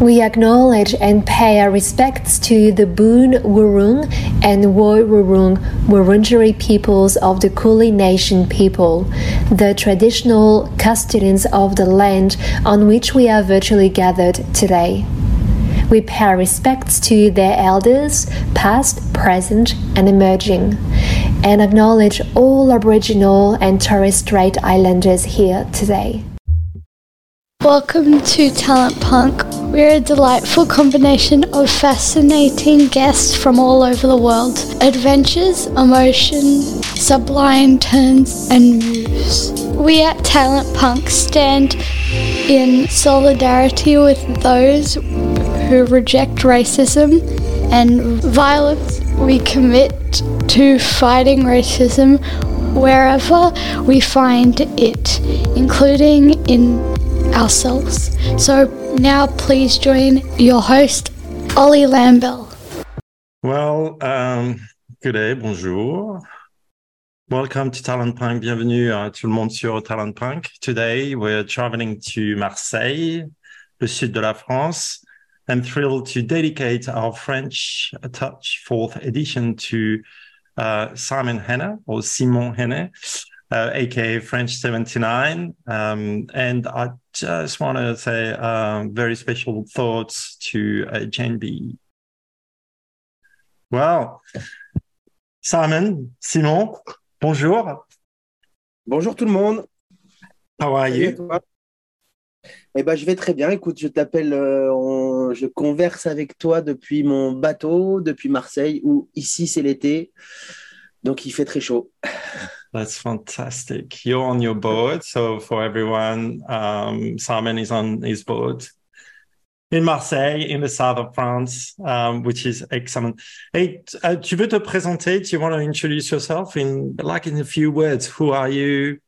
We acknowledge and pay our respects to the Boon Wurrung and Woi Wurrung Wurundjeri peoples of the Kulin Nation people, the traditional custodians of the land on which we are virtually gathered today. We pay our respects to their elders, past, present, and emerging, and acknowledge all Aboriginal and Torres Strait Islanders here today. Welcome to Talent Punk. We're a delightful combination of fascinating guests from all over the world. Adventures, emotion, sublime turns, and moves. We at Talent Punk stand in solidarity with those who reject racism and violence. We commit to fighting racism wherever we find it, including in ourselves. So now please join your host, Ollie Lambell. Well, um, good day, bonjour. Welcome to Talent Punk. Bienvenue à tout le monde sur Talent Punk. Today we're traveling to Marseille, le sud de la France. I'm thrilled to dedicate our French Touch fourth edition to uh, Simon Henne or Simon Henne, uh, aka French 79. Um, and I just want to say um, very special thoughts to uh, Jane B. Well, Simon, Simon, bonjour. Bonjour tout le monde. How are you? Eh ben, je vais très bien. Écoute, je t'appelle, euh, on- je converse avec toi depuis mon bateau, depuis Marseille, où ici c'est l'été, donc il fait très chaud. That's fantastic. You're on your boat. So for everyone, um, Simon is on his boat in Marseille, in the south of France, um, which is excellent. Hey, uh, tu veux te présenter? Do you want to introduce yourself in like in a few words? Who are you?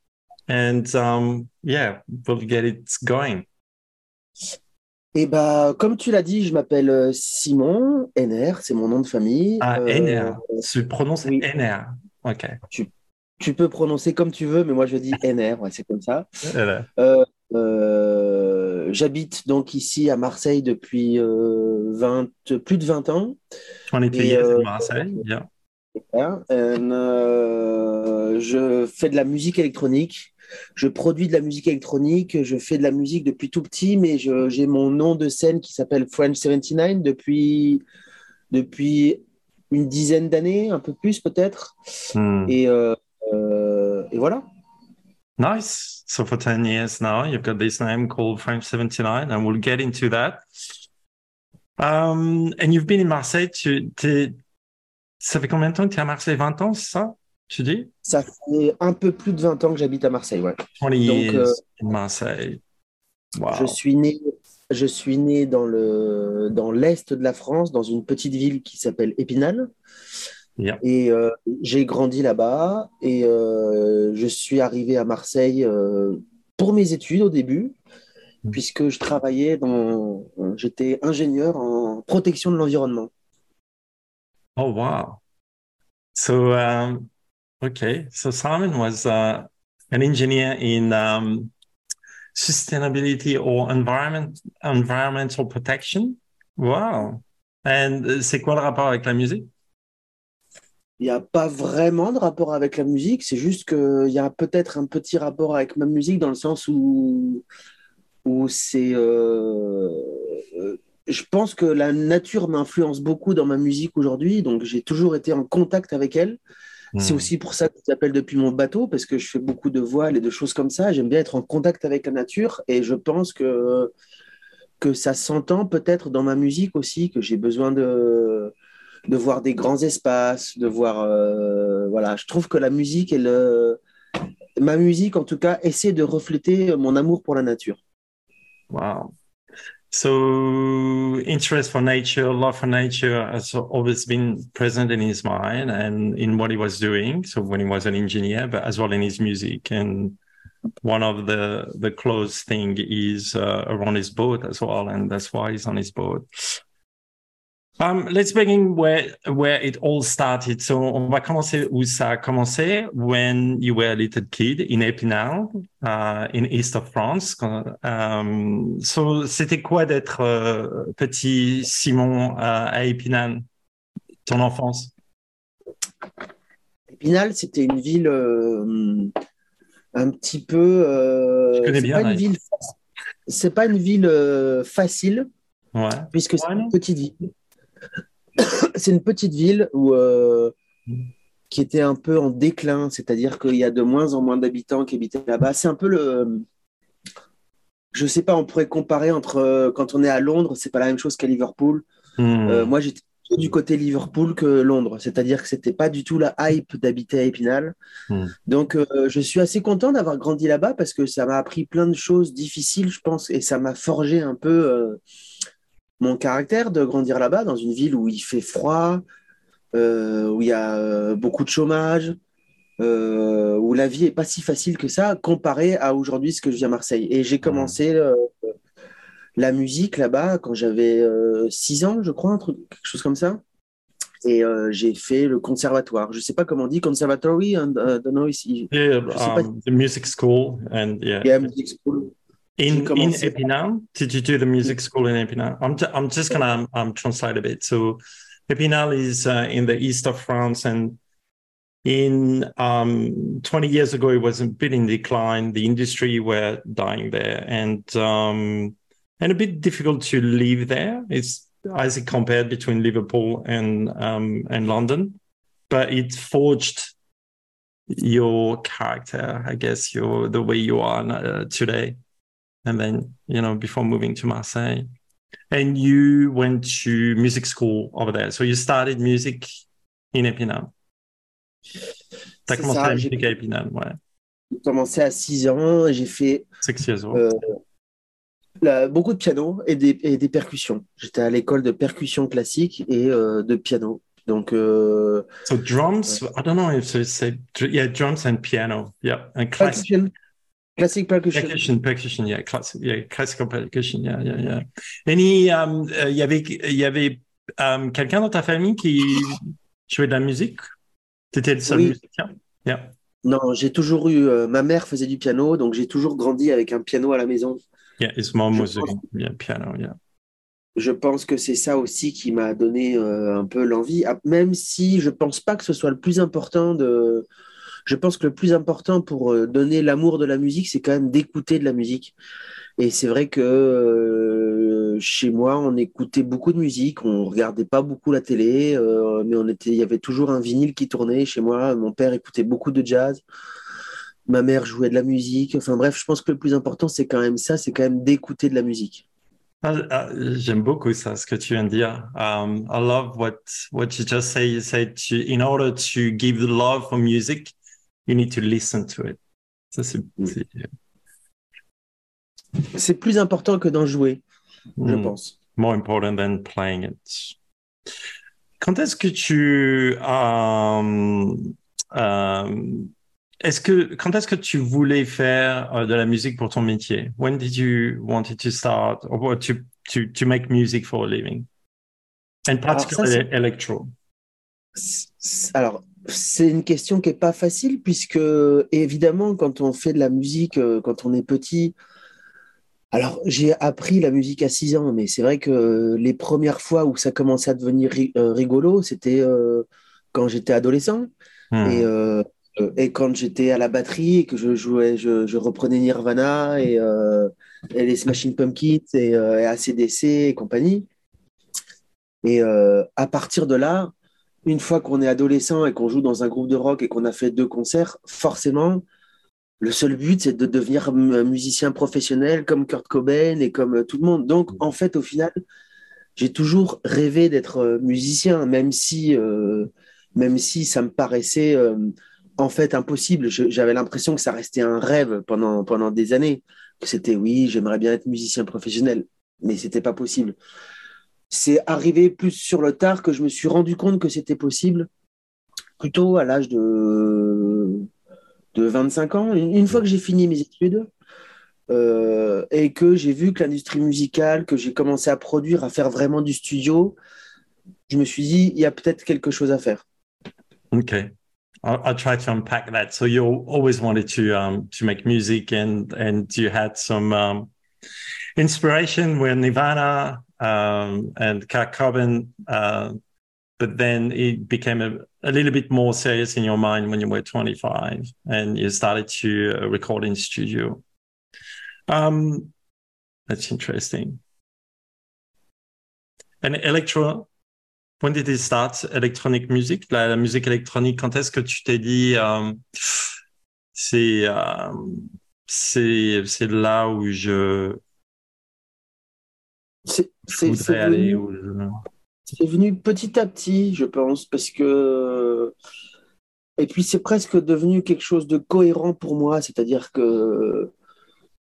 And um, yeah, we'll get it going. Et ben, comme tu l'as dit, je m'appelle euh, Simon Henner, c'est mon nom de famille. Ah, Euh, NR. Tu prononces oui. NR. OK. tu peux prononcer comme tu veux, mais moi je dis ouais, c'est comme ça. Euh, Euh, euh, j'habite donc ici à Marseille depuis euh, 20, plus de 20 ans. 22 Et, years euh, in Marseille. Yeah. Euh, je fais de la musique électronique. Je produis de la musique électronique. Je fais de la musique depuis tout petit, mais j'ai mon nom de scène qui s'appelle French 79 depuis, depuis une dizaine d'années, un peu plus peut-être. Hmm. Et, et voilà. Nice. So for 10 years now, you've got this name called French 79, and we'll get into that. Um, and you've been in Marseille, tu, ça fait combien de temps que tu es à Marseille? 20 ans, c'est ça? Tu dis? Ça fait un peu plus de 20 ans que j'habite à Marseille. Ouais. 20 Donc, years euh, in Marseille. Wow. Je suis né, je suis né dans le, dans l'est de la France, dans une petite ville qui s'appelle Épinal. Yeah. Et euh, j'ai grandi là-bas et euh, je suis arrivé à Marseille euh, pour mes études au début, Mm. puisque je travaillais dans, j'étais ingénieur en protection de l'environnement. Oh, wow. So, um, okay. So Simon was uh, an engineer in um, sustainability or environment, environmental protection. Wow. And uh, c'est quoi le rapport avec la musique? Il n'y a pas vraiment de rapport avec la musique, c'est juste qu'il y a peut-être un petit rapport avec ma musique dans le sens où, où c'est. euh, euh, je pense que la nature m'influence beaucoup dans ma musique aujourd'hui, donc j'ai toujours été en contact avec elle. C'est Hmm. aussi pour ça que je t'appelle depuis mon bateau, parce que je fais beaucoup de voiles et de choses comme ça. J'aime bien être en contact avec la nature et je pense que, que ça s'entend peut-être dans ma musique aussi, que j'ai besoin de, de voir des grands espaces, de voir. euh, voilà, je trouve que la musique, elle, ma musique en tout cas, essaie de refléter mon amour pour la nature. Wow. So interest for nature, love for nature has always been present in his mind and in what he was doing. So when he was an engineer, but as well in his music. And one of the the close thing is uh, around his boat as well, and that's why he's on his boat. Um, let's begin where where it all started. So, on va commencer où ça a commencé. When you were a little kid in Épinal, uh, in east of France. Um, so, c'était quoi d'être uh, petit Simon uh, à Épinal, ton enfance? Épinal, c'était une ville euh, un petit peu. Euh, Je connais bien. Pas une ville, c'est pas une ville euh, facile, ouais. puisque c'est une petite ville. c'est une petite ville où, euh, qui était un peu en déclin, c'est-à-dire qu'il y a de moins en moins d'habitants qui habitaient là-bas. C'est un peu le. Je sais pas, on pourrait comparer entre euh, quand on est à Londres, c'est pas la même chose qu'à Liverpool. Hmm. Euh, moi, j'étais plutôt du côté Liverpool que Londres, c'est-à-dire que c'était pas du tout la hype d'habiter à Épinal. Hmm. Donc, euh, je suis assez content d'avoir grandi là-bas parce que ça m'a appris plein de choses difficiles, je pense, et ça m'a forgé un peu mon caractère de grandir là-bas, dans une ville où il fait froid, euh, où il y a euh, beaucoup de chômage, euh, où la vie est pas si facile que ça, comparé à aujourd'hui ce que je vis à Marseille. Et j'ai commencé euh, la musique là-bas quand j'avais 6 ans, je crois, un truc, quelque chose comme ça. Et euh, j'ai fait le conservatoire. Je sais pas comment on dit, conservatory, and, uh, don't know ici. Yeah, pas. um, the music school and yeah. Yeah, music school. In in Epinal, did you do the music school in Epinal? I'm ju- I'm just gonna um, translate a bit. So Epinal is uh, in the east of France, and in um, 20 years ago, it was a bit in decline. The industry were dying there, and um, and a bit difficult to live there. It's as it compared between Liverpool and um, and London, but it forged your character, I guess, your the way you are uh, today and then you know before moving to Marseille. And you went to music school over there, so you started music in Épinal. T'as commencé ça, la j'ai- musique à Épinal, ouais. J'ai commencé à 6 ans et j'ai fait Six years old. euh, la- beaucoup de piano et des, et des percussions. J'étais à l'école de percussion classique et euh, de piano. Donc, euh, so drums, I don't know if so say yeah, drums and piano, yeah, and classic classic percussion. percussion, percussion, yeah, classic, yeah, classical percussion, yeah, yeah, yeah. Any, um, euh, il y avait, il y avait um, quelqu'un dans ta famille qui jouait de la musique? T'étais le seul Oui. musicien? Yeah. Non, j'ai toujours eu. euh, ma mère faisait du piano, donc j'ai toujours grandi avec un piano à la maison. Yeah, his mom was pense- yeah, piano, yeah. Je pense que c'est ça aussi qui m'a donné euh, un peu l'envie, Ah, même si je pense pas que ce soit le plus important de. Je pense que le plus important pour euh, donner l'amour de la musique, c'est quand même d'écouter de la musique. Et c'est vrai que euh, chez moi, on écoutait beaucoup de musique, on regardait pas beaucoup la télé, euh, mais on était, il y avait toujours un vinyle qui tournait chez moi. Mon père écoutait beaucoup de jazz, ma mère jouait de la musique. Enfin bref, je pense que le plus important, c'est quand même ça, c'est quand même d'écouter de la musique. Ah, ah, J'aime beaucoup ça, ce que tu viens de dire. Um, I love what what you just say. You said to, in order to give love for music, you need to listen to it. Ça, c'est, c'est- C'est plus important que d'en jouer, je mm, pense. more important than playing it. Quand est-ce que tu, um, est-ce que, quand est-ce que tu voulais faire euh, de la musique pour ton métier? When did you wanted to start? Or to, to, to make music for a living? And Alors ça, particularly c'est- electro. Alors, c'est une question qui est pas facile puisque évidemment, quand on fait de la musique, euh, quand on est petit, alors j'ai appris la musique à 6 ans, mais c'est vrai que les premières fois où ça commençait à devenir euh, rigolo, c'était euh, quand j'étais adolescent Hmm. et, euh, et quand j'étais à la batterie et que je jouais, je, je reprenais Nirvana et, euh, et les Smashing Pumpkins et, et AC/DC et compagnie. Et euh, à partir de là, une fois qu'on est adolescent et qu'on joue dans un groupe de rock et qu'on a fait deux concerts, forcément, le seul but, c'est de devenir un musicien professionnel comme Kurt Cobain et comme euh, tout le monde. Donc, en fait, au final, j'ai toujours rêvé d'être euh, musicien, même si, euh, même si ça me paraissait euh, en fait impossible. J'avais l'impression que ça restait un rêve pendant, pendant des années. Que c'était oui, j'aimerais bien être musicien professionnel, mais c'était pas possible. C'est arrivé plus sur le tard que je me suis rendu compte que c'était possible, plutôt à l'âge de, de 25 ans. Une, fois que j'ai fini mes études euh, et que j'ai vu que l'industrie musicale, que j'ai commencé à produire, à faire vraiment du studio, je me suis dit, il y a peut-être quelque chose à faire. Okay. I'll, I'll, try to unpack that. So you always wanted to um, to make music, and and you had some um, inspiration with Nirvana um, and Kurt Cobain, uh, but then it became a, a, little bit more serious in your mind when you were 25, and you started to uh, record in studio. Um, that's interesting. And electro When did it start electronic music la, la, musique électronique, quand est-ce que tu t'es dit c'est euh, c'est c'est là où je c'est venu, ou... c'est venu petit à petit, je pense, parce que et puis c'est presque devenu quelque chose de cohérent pour moi, c'est-à-dire que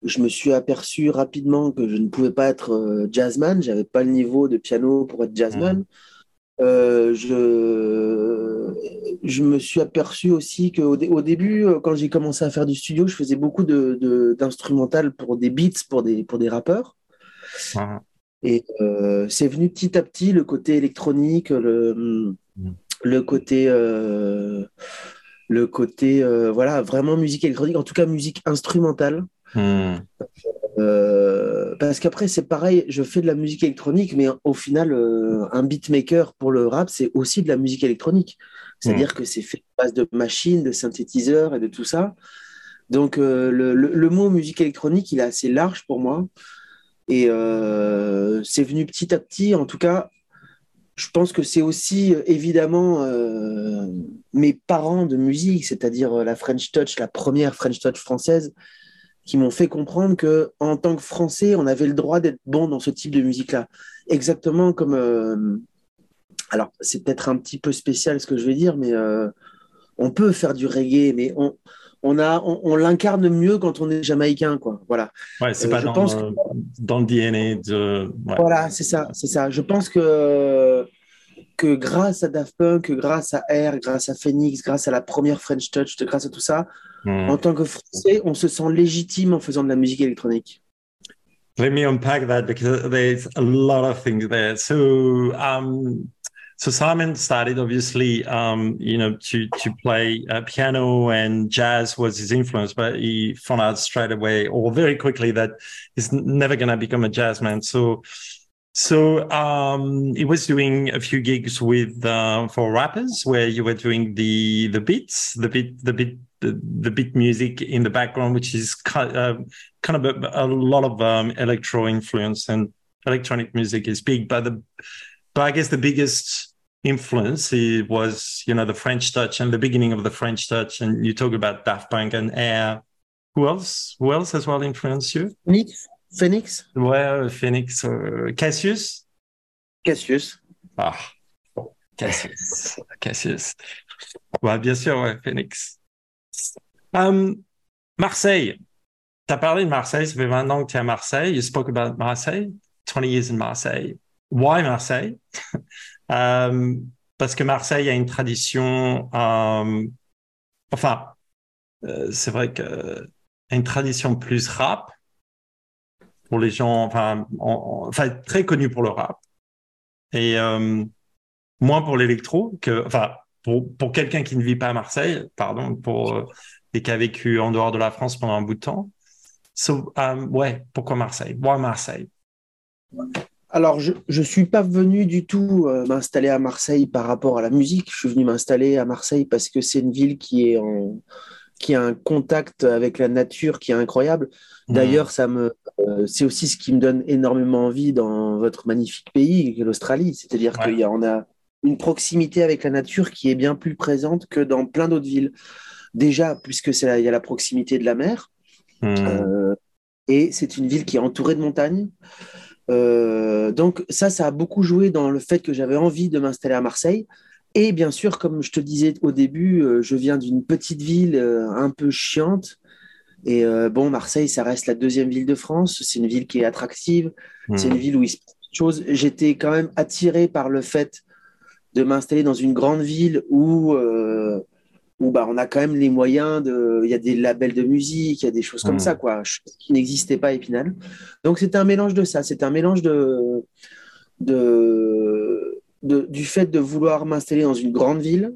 je me suis aperçu rapidement que je ne pouvais pas être euh, jazzman, j'avais pas le niveau de piano pour être jazzman. Mmh. Euh, je, je me suis aperçu aussi qu'au au début, euh, quand j'ai commencé à faire du studio, je faisais beaucoup d'instrumental de, pour des beats, pour des, pour des rappeurs. Ah. Et euh, c'est venu petit à petit le côté électronique, le, mm. le côté, euh, le côté euh, voilà, vraiment musique électronique, en tout cas musique instrumentale. Mm. Parce qu'après, c'est pareil, je fais de la musique électronique, mais au final, un beatmaker pour le rap, c'est aussi de la musique électronique. C'est-à-dire mm. que c'est fait à base de machines, de synthétiseurs et de tout ça. Donc, le, le, mot musique électronique, il est assez large pour moi. Et c'est venu petit à petit. En tout cas, je pense que c'est aussi évidemment mes parents de musique, c'est-à-dire la French Touch, la première French Touch française qui m'ont fait comprendre que en tant que Français, on avait le droit d'être bon dans ce type de musique-là. Exactement comme. Euh, alors, c'est peut-être un petit peu spécial ce que je vais dire, mais euh, on peut faire du reggae, mais on, on, a, on, l'incarne mieux quand on est jamaïcain, quoi. Voilà. Ouais, c'est euh, pas dans, dans, le DNA de. Voilà, c'est ça, c'est ça. Je pense que que grâce à Daft Punk, grâce à R, grâce à Phoenix, grâce à la première French Touch, grâce à tout ça, mm. en tant que Français, on se sent légitime en faisant de la musique électronique. Let me unpack that because there's a lot of things there. So, um, so Simon started obviously, um, you know, to to play uh, piano and jazz was his influence, but he found out straight away or very quickly that he's never going to become a jazz man. So, so um, he was doing a few gigs with uh, for rappers where you were doing the the beats, the beat, the beat, the, the beat music in the background, which is kind, uh, kind of a, a, lot of um, electro influence and electronic music is big. But the but I guess the biggest influence was you know the French Touch and the beginning of the French Touch. And you talk about Daft Punk and Air. Who else? Who else as well influenced you? Phoenix Ouais, Phoenix. Euh, Cassius Cassius. Ah, Cassius. Cassius. Ouais, bien sûr, ouais, Phoenix. Um, Marseille. Tu as parlé de Marseille, ça fait 20 ans que tu es à Marseille. You spoke about Marseille, 20 years in Marseille. Why Marseille? um, parce que Marseille a une tradition, um, enfin, euh, c'est vrai que une tradition plus rap, pour les gens, enfin, enfin très connu pour le rap et euh, moins pour l'électro que, enfin, pour, pour quelqu'un qui ne vit pas à Marseille, pardon, pour euh, et qui a vécu en dehors de la France pendant un bout de temps. So, ouais, pourquoi Marseille? Moi, Marseille? Alors, je ne suis pas venu du tout euh, m'installer à Marseille par rapport à la musique. Je suis venu m'installer à Marseille parce que c'est une ville qui est en, qui a un contact avec la nature qui est incroyable. Mmh. D'ailleurs, ça me, euh, c'est aussi ce qui me donne énormément envie dans votre magnifique pays, l'Australie. C'est-à-dire qu'on a une proximité avec la nature qui est bien plus présente que dans plein d'autres villes. Déjà, puisque il y a la proximité de la mer, mmh. euh, et c'est une ville qui est entourée de montagnes. Euh, donc ça, ça a beaucoup joué dans le fait que j'avais envie de m'installer à Marseille. Et bien sûr, comme je te disais au début, euh, je viens d'une petite ville euh, un peu chiante. Et bon, Marseille, ça reste la deuxième ville de France. C'est une ville qui est attractive. C'est une hmm. ville où il se passe des choses. J'étais quand même attiré par le fait de m'installer dans une grande ville où, où bah, on a quand même les moyens de. Il y a des labels de musique, il y a des choses comme hmm. ça, quoi, qui n'existaient pas à Épinal. Donc, c'était un mélange de ça. C'était un mélange de, de de, du fait de vouloir m'installer dans une grande ville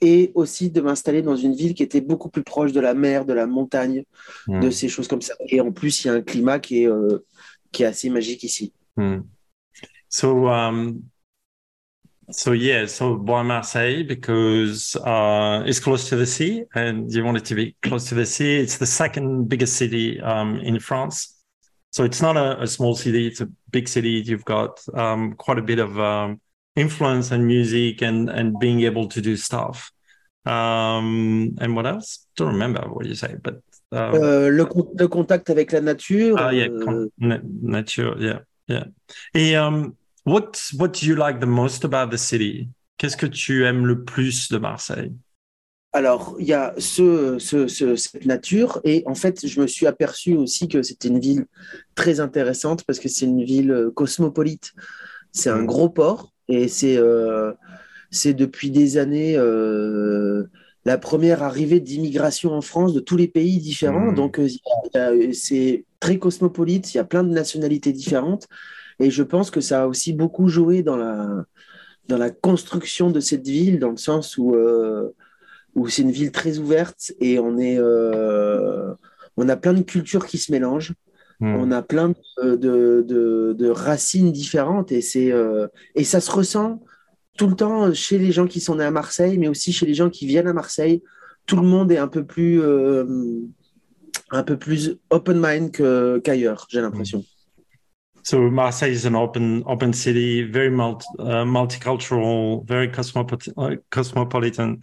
et aussi de m'installer dans une ville qui était beaucoup plus proche de la mer, de la montagne, Hmm. de ces choses comme ça. Et en plus, il y a un climat qui est, euh, qui est assez magique ici. So, um, so yeah, so why Marseille? Because uh, it's close to the sea, and you want it to be close to the sea. It's the second biggest city um, in France, so it's not a, a small city; it's a big city. You've got um, quite a bit of um, influence and music, and and being able to do stuff. Um, and what else? Don't remember what you say, but um, Euh, le, con- le contact avec la nature. Ah, yeah, euh, nature, yeah, yeah. Et um, what what do you like the most about the city? Qu'est-ce que tu aimes le plus de Marseille? Alors, il y a ce, ce- ce- cette nature, et en fait, je me suis aperçu aussi que c'était une ville très intéressante parce que c'est une ville euh, cosmopolite. C'est un Mm. gros port, et c'est euh, depuis des années euh, la première arrivée d'immigration en France de tous les pays différents. Mm. Donc, euh, c'est très cosmopolite, il y a plein de nationalités différentes, et je pense que ça a aussi beaucoup joué dans la, dans la construction de cette ville, dans le sens où. euh, où c'est une ville très ouverte et on est euh, on a plein de cultures qui se mélangent Hmm. on a plein de, de, de- de racines différentes et c'est euh, et ça se ressent tout le temps chez les gens qui sont nés à Marseille mais aussi chez les gens qui viennent à Marseille tout le monde est un peu plus un peu plus open mind qu'ailleurs j'ai l'impression So Marseille is an open open city, very multi, uh, multicultural, very uh, cosmopolitan,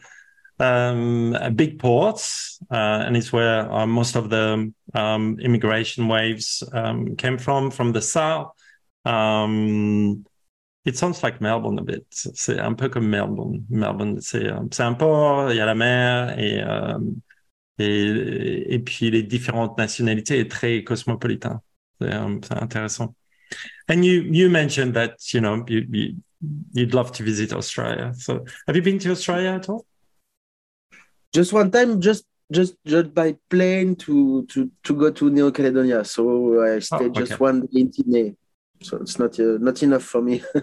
um, big port, uh, and it's where uh, most of the um, immigration waves um, came from, from the south. Um, it sounds like Melbourne a bit. C'est un peu comme Melbourne. Melbourne, euh, c'est un port, il y a la mer et euh, et, et puis les différentes nationalités est très cosmopolitain. C'est intéressant. And you you mentioned that you know you, you you'd love to visit Australia. So have you been to Australia at all? just one time just just just by plane to to to go to New Caledonia so I stayed just okay. one day in Sydney so it's not uh, not enough for me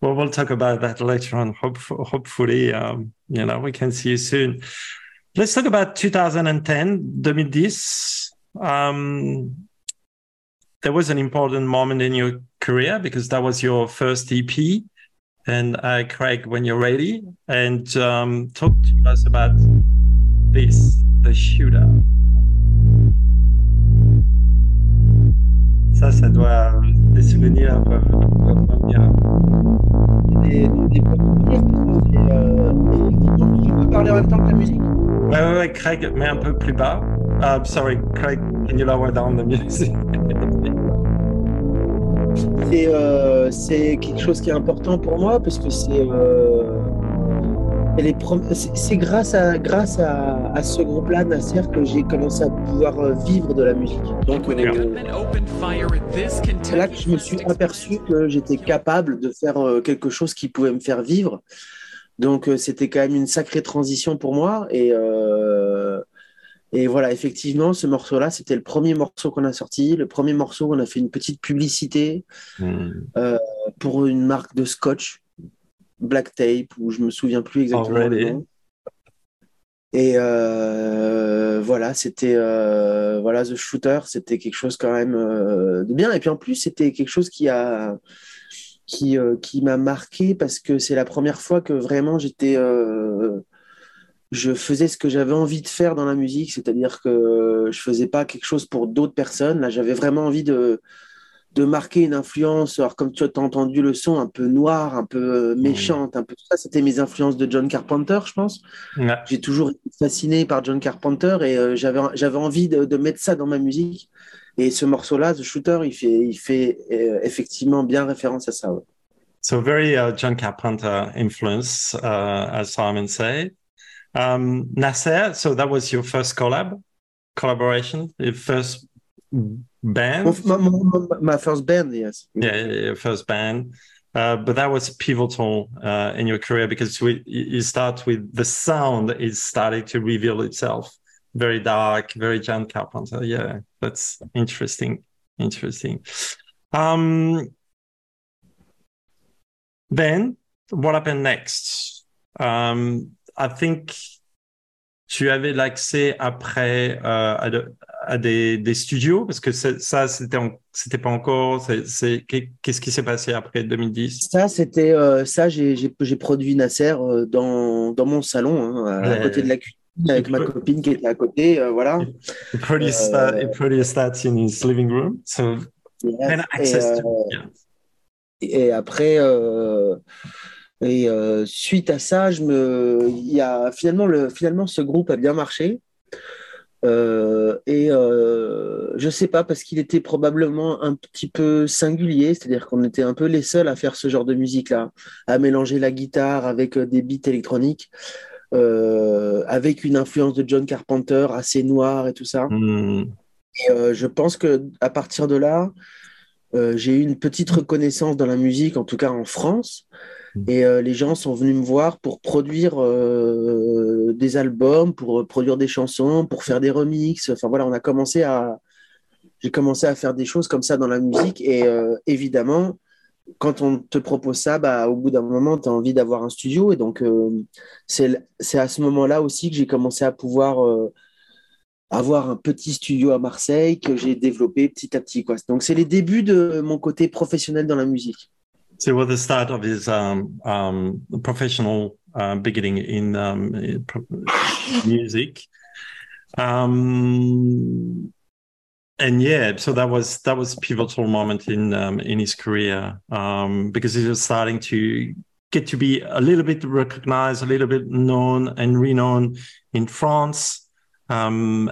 Well, we'll talk about that later on. Hope, hopefully, um, you know, we can see you soon. Let's talk about 2010, 2010. Um, there was an important moment in your career because that was your first EP. And uh, Craig, when you're ready, and um, talk to us about this, the shooter. Ça, ça doit des souvenirs peuvent, revenir. des, des premiers, et, euh, tu peux parler en même temps que la musique Ouais, ouais, ouais, Craig, mets un peu plus bas. Uh, sorry, Craig, can you lower down the music? c'est euh, c'est quelque chose qui est important pour moi parce que c'est euh, c'est grâce à grâce à, à ce groupe-là Nasser que j'ai commencé à pouvoir euh, vivre de la musique. Donc c'est là que je me suis aperçu que j'étais capable de faire quelque chose qui pouvait me faire vivre. Donc c'était quand même une sacrée transition pour moi et euh, et voilà, effectivement, ce morceau-là, c'était le premier morceau qu'on a sorti, le premier morceau où on a fait une petite publicité Hmm. pour une marque de scotch, Black Tape, où je me souviens plus exactement Oh, le nom. Et euh, voilà, c'était euh, voilà The Shooter, c'était quelque chose quand même euh, de bien. Et puis en plus, c'était quelque chose qui a qui euh, qui m'a marqué parce que c'est la première fois que vraiment j'étais euh, je faisais ce que j'avais envie de faire dans la musique, c'est-à-dire que je faisais pas quelque chose pour d'autres personnes. Là, j'avais vraiment envie de de marquer une influence. Alors, comme tu as entendu le son un peu noir, un peu méchante, un peu tout ça, c'était mes influences de John Carpenter, je pense. Ouais. J'ai toujours été fasciné par John Carpenter et euh, j'avais j'avais envie de, de mettre ça dans ma musique. Et ce morceau-là, The Shooter, il fait, il fait euh, effectivement bien référence à ça. ouais. So very uh, John Carpenter influence, uh, as Simon said. Um, Nasser, so that was your first collab, collaboration, your first band. My, ma- ma first band, yes. yeah, yeah, your first band. Uh, but that was pivotal uh, in your career because we, you start with the sound is starting to reveal itself. Very dark, very John Carpenter. Yeah, that's interesting. Interesting. Um, then what happened next? Um, I think tu avais l'accès après euh, à, de, à des, des, studios parce que ça c'était c'était pas encore c'est qu'est-ce qui s'est passé après 2010 ça c'était euh, ça j'ai produit Nasser euh, dans, dans mon salon hein, à, côté de la cuisine avec ma copine qui était à côté euh, voilà. He produced, that, he produced that in his living room so yes, access et, to, yeah. et après et euh, suite à ça, je me, il y a finalement le, finalement ce groupe a bien marché. Euh, et euh, je sais pas parce qu'il était probablement un petit peu singulier, c'est-à-dire qu'on était un peu les seuls à faire ce genre de musique-là, à mélanger la guitare avec euh, des beats électroniques, avec une influence de John Carpenter assez noire et tout ça. Mm. Et je pense que à partir de là, j'ai eu une petite reconnaissance dans la musique, en tout cas en France. Mm. Et euh, les gens sont venus me voir pour produire euh, des albums, pour produire des chansons, pour faire des remixes. Enfin voilà, on a commencé à, j'ai commencé à faire des choses comme ça dans la musique. Et euh, évidemment, quand on te propose ça, bah, au bout d'un moment, tu as envie d'avoir un studio. Et donc, euh, c'est à ce moment-là aussi que j'ai commencé à pouvoir euh, avoir un petit studio à Marseille que j'ai développé petit à petit. Donc, c'est les débuts de mon côté professionnel dans la musique. So was the start of his um, um, professional uh, beginning in um, music. Um, and yeah, so that was that was pivotal moment in um, in his career um, because he was starting to get to be a little bit recognized, a little bit known and renowned in France,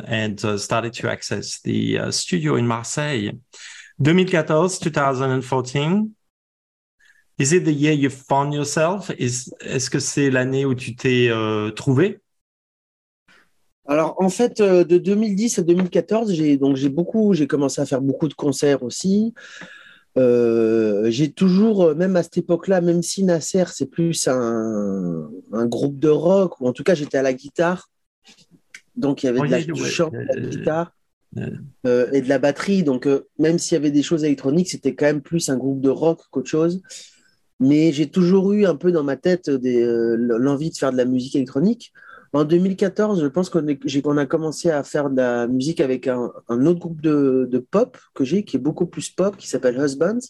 and uh, started to access the uh, studio in Marseille. 2014, 2014. Is it the year you found yourself? Est-ce que c'est l'année où tu t'es euh, trouvé? Alors en fait, euh, de 2010 à 2014, j'ai donc j'ai beaucoup, j'ai commencé à faire beaucoup de concerts aussi. Euh, j'ai toujours, même à cette époque-là, même si Nasser c'est plus un, un, groupe de rock, ou en tout cas j'étais à la guitare, donc il y avait oh, de la, du chant, de la guitare. Euh, et de la batterie. Donc, même s'il y avait des choses électroniques, c'était quand même plus un groupe de rock qu'autre chose. Mais j'ai toujours eu un peu dans ma tête euh, l'envie de faire de la musique électronique. En 2014, je pense qu'on a commencé à faire de la musique avec un, autre groupe de, pop que j'ai, qui est beaucoup plus pop, qui s'appelle Husbands.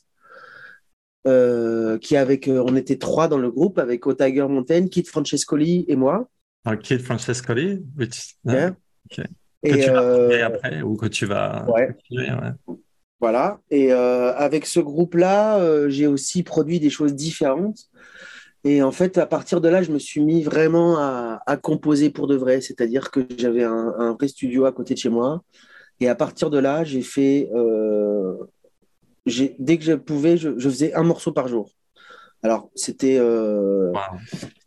Euh, qui avec, euh, on était trois dans le groupe avec Otager Mountain, Kit Francescoli et moi. Ah, Kit Francescoli, which... yeah. Que et tu vas après ou que tu vas. Ouais. Voilà. Et euh, avec ce groupe-là, euh, j'ai aussi produit des choses différentes. Et en fait, à partir de là, je me suis mis vraiment à, à composer pour de vrai. C'est-à-dire que j'avais un, un, vrai studio à côté de chez moi. Et à partir de là, j'ai fait. Euh, dès que je pouvais, je, je, faisais un morceau par jour. Alors, c'était.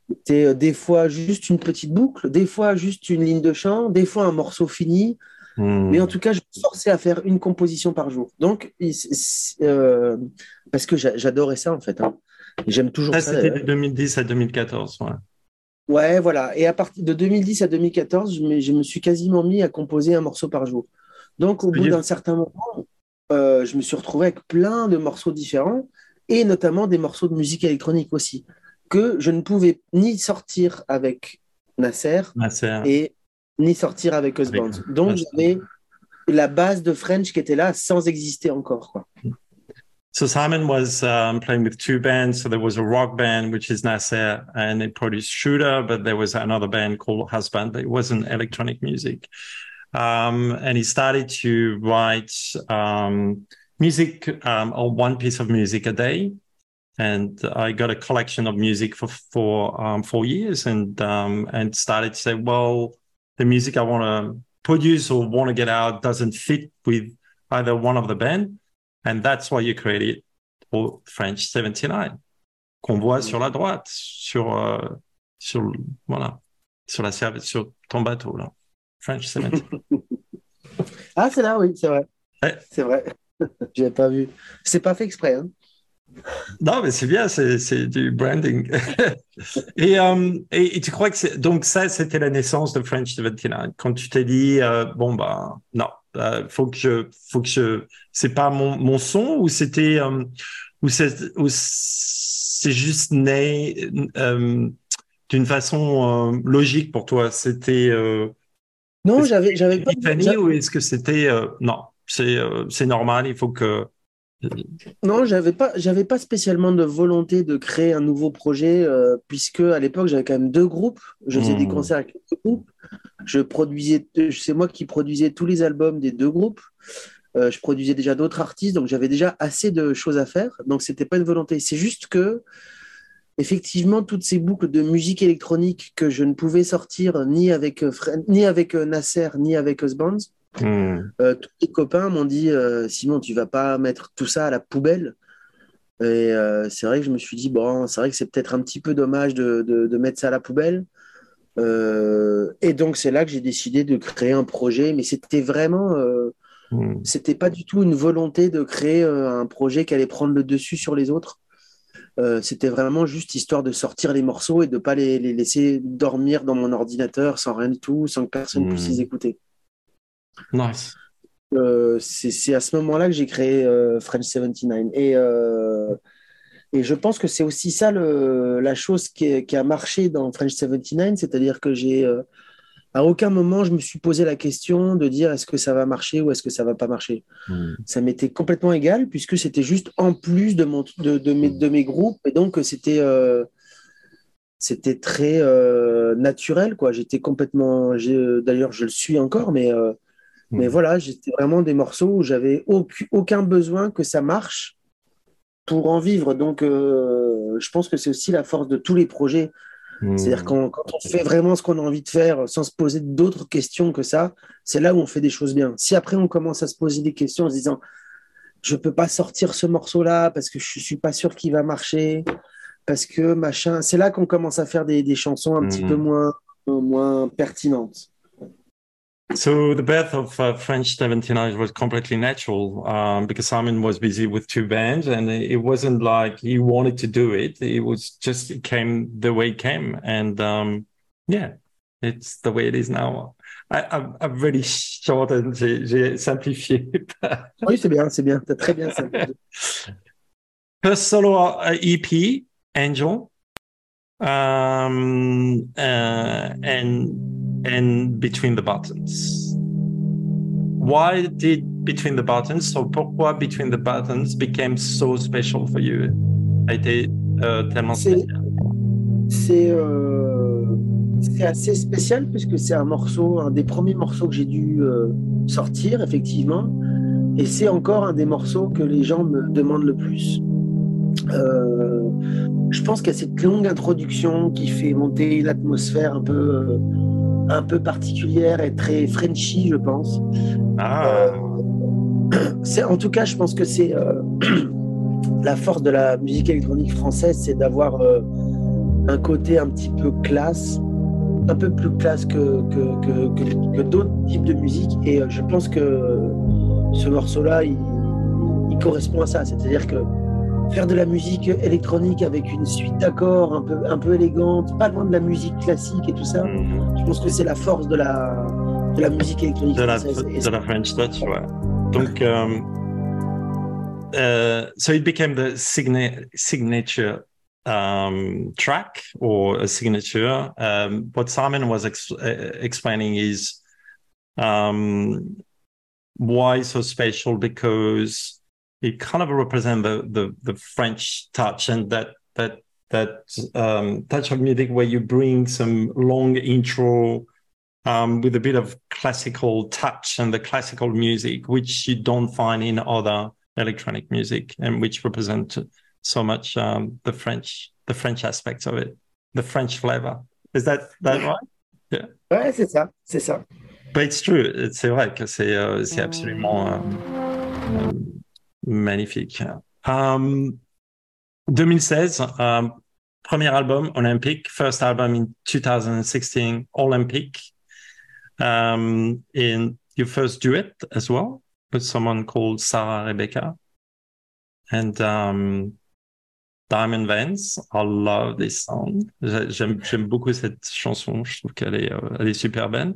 C'était des fois juste une petite boucle, des fois juste une ligne de chant, des fois un morceau fini, Hmm. Mais en tout cas, je me forçais à faire une composition par jour. Donc, euh, parce que j'adorais ça, en fait. Hein. J'aime toujours ça. ça c'était de 2010 à 2014. Ouais. ouais, voilà. Et à partir de 2010 à 2014, je me, je me, suis quasiment mis à composer un morceau par jour. Donc, au bout d'un certain moment, euh, je me suis retrouvé avec plein de morceaux différents et notamment des morceaux de musique électronique aussi, que je ne pouvais ni sortir avec Nasser, Nasser. et ni sortir avec Husbands. Donc, j'avais la base de French qui était là sans exister encore. Quoi. So Simon was um, playing with two bands. So there was a rock band, which is Nasser, and they produced Shooter, but there was another band called Husband, but it wasn't electronic music. Um, and he started to write um, music um, or one piece of music a day. And I got a collection of music for for um, four years, and um, and started to say, well, the music I want to produce or want to get out doesn't fit with either one of the band. And that's why you created French 79, qu'on voit sur la droite, sur, euh, sur, voilà, sur la service, sur ton bateau, là. French 79. ah, c'est là, oui, c'est vrai. Ouais. C'est vrai. J'ai pas vu. C'est pas fait exprès, hein. Non, mais c'est bien, c'est du branding. et, euh, et, et, tu crois que c'est. Donc, ça, c'était la naissance de French 79. Quand tu t'es dit, euh, bon, bah, non, euh, faut que je. Faut que je c'est pas mon, mon son ou c'était. Euh, ou c'est juste né d'une façon logique pour toi? C'était non, j'avais j'avais pas ou est-ce que c'était non c'est c'est normal il faut que non, j'avais pas, j'avais pas spécialement de volonté de créer un nouveau projet, puisque à l'époque j'avais quand même deux groupes. Je faisais des hmm. concerts avec deux groupes. Je produisais, c'est moi qui produisais tous les albums des deux groupes. Euh, je produisais déjà d'autres artistes, donc j'avais déjà assez de choses à faire. Donc c'était pas une volonté. C'est juste que, effectivement, toutes ces boucles de musique électronique que je ne pouvais sortir ni avec, euh, ni avec euh, Nasser, ni avec Hmm. tous les copains m'ont dit Simon, tu vas pas mettre tout ça à la poubelle. Et c'est vrai que je me suis dit, bon, c'est vrai que c'est peut-être un petit peu dommage de, de, mettre ça à la poubelle. et donc, c'est là que j'ai décidé de créer un projet, mais c'était vraiment Hmm. C'était pas du tout une volonté de créer euh, un projet qui allait prendre le dessus sur les autres. Euh, c'était vraiment juste histoire de sortir les morceaux et de pas les, laisser dormir dans mon ordinateur sans rien du tout, sans que personne puisse les hmm. écouter. Nice. Euh, c'est à ce moment-là que j'ai créé French 79. Et, et je pense que c'est aussi ça le, la chose qui, qui, a marché dans French 79, c'est-à-dire que j'ai à aucun moment je me suis posé la question de dire est-ce que ça va marcher ou est-ce que ça va pas marcher? Hmm. Ça m'était complètement égal puisque c'était juste en plus de, mon, de, de, mes, de mes groupes et donc c'était euh, c'était très euh, naturel quoi. J'étais complètement, d'ailleurs je le suis encore, mais euh. Mais voilà, j'étais vraiment des morceaux où j'avais aucun, aucun besoin que ça marche pour en vivre. Donc je pense que c'est aussi la force de tous les projets c'est-à-dire hmm. quand, quand, on fait vraiment ce qu'on a envie de faire sans se poser d'autres questions que ça, c'est là où on fait des choses bien. Si après on commence à se poser des questions en se disant je peux pas sortir ce morceau-là parce que je suis pas sûr qu'il va marcher, parce que machin, c'est là qu'on commence à faire des, des chansons un petit peu hmm. moins, moins pertinentes. So the birth of uh, French 79 was completely natural um, because Simon was busy with two bands and it wasn't like he wanted to do it. It was just, it came the way it came. And um, yeah, it's the way it is now. I, I've really shortened, j'ai simplifié. oui, c'est bien, c'est bien, t'as très bien simplifié. First solo uh, EP, Angel. Um, uh, and and Between the Buttons. Why did Between the Buttons, so pourquoi Between the Buttons became so special for you? A été euh, tellement spécial. C'est euh, assez spécial puisque c'est un morceau, un des premiers morceaux que j'ai dû euh, sortir, effectivement. Et c'est encore un des morceaux que les gens me demandent le plus. Euh, je pense a cette longue introduction qui fait monter l'atmosphère un peu euh, un peu particulière et très Frenchy, je pense. Ah. Euh, en tout cas, je pense que c'est euh, la force de la musique électronique française, c'est d'avoir euh, un côté un petit peu classe, un peu plus classe que, que, que, d'autres types de musique. Et je pense que ce morceau-là, il, il correspond à ça. C'est-à-dire que faire de la musique électronique avec une suite d'accords un peu, un peu élégante, pas loin de la musique classique et tout ça. Mhm. Je pense que c'est la force de la, de la musique électronique. De la, de la French Touch, ouais. Donc, um, uh, so it became the signa signature um, track or a signature. Um, what Simon was ex uh, explaining is um, why so special? Because it kind of represent the, the, the French touch and that that that um, touch of music where you bring some long intro um, with a bit of classical touch and the classical music, which you don't find in other electronic music, and which represent so much um, the French the French aspects of it, the French flavor. Is that that right? Yeah. Ouais, c'est ça, c'est ça. But it's true. C'est vrai que c'est euh, c'est absolument. Euh, Magnifique. Um, 2016, um, premier album Olympic, first album in 2016 Olympic. Um, in your first duet as well with someone called Sarah Rebecca. And um, Diamond Vans, I love this song. J'aime beaucoup cette chanson, je trouve qu'elle est, euh, est super belle.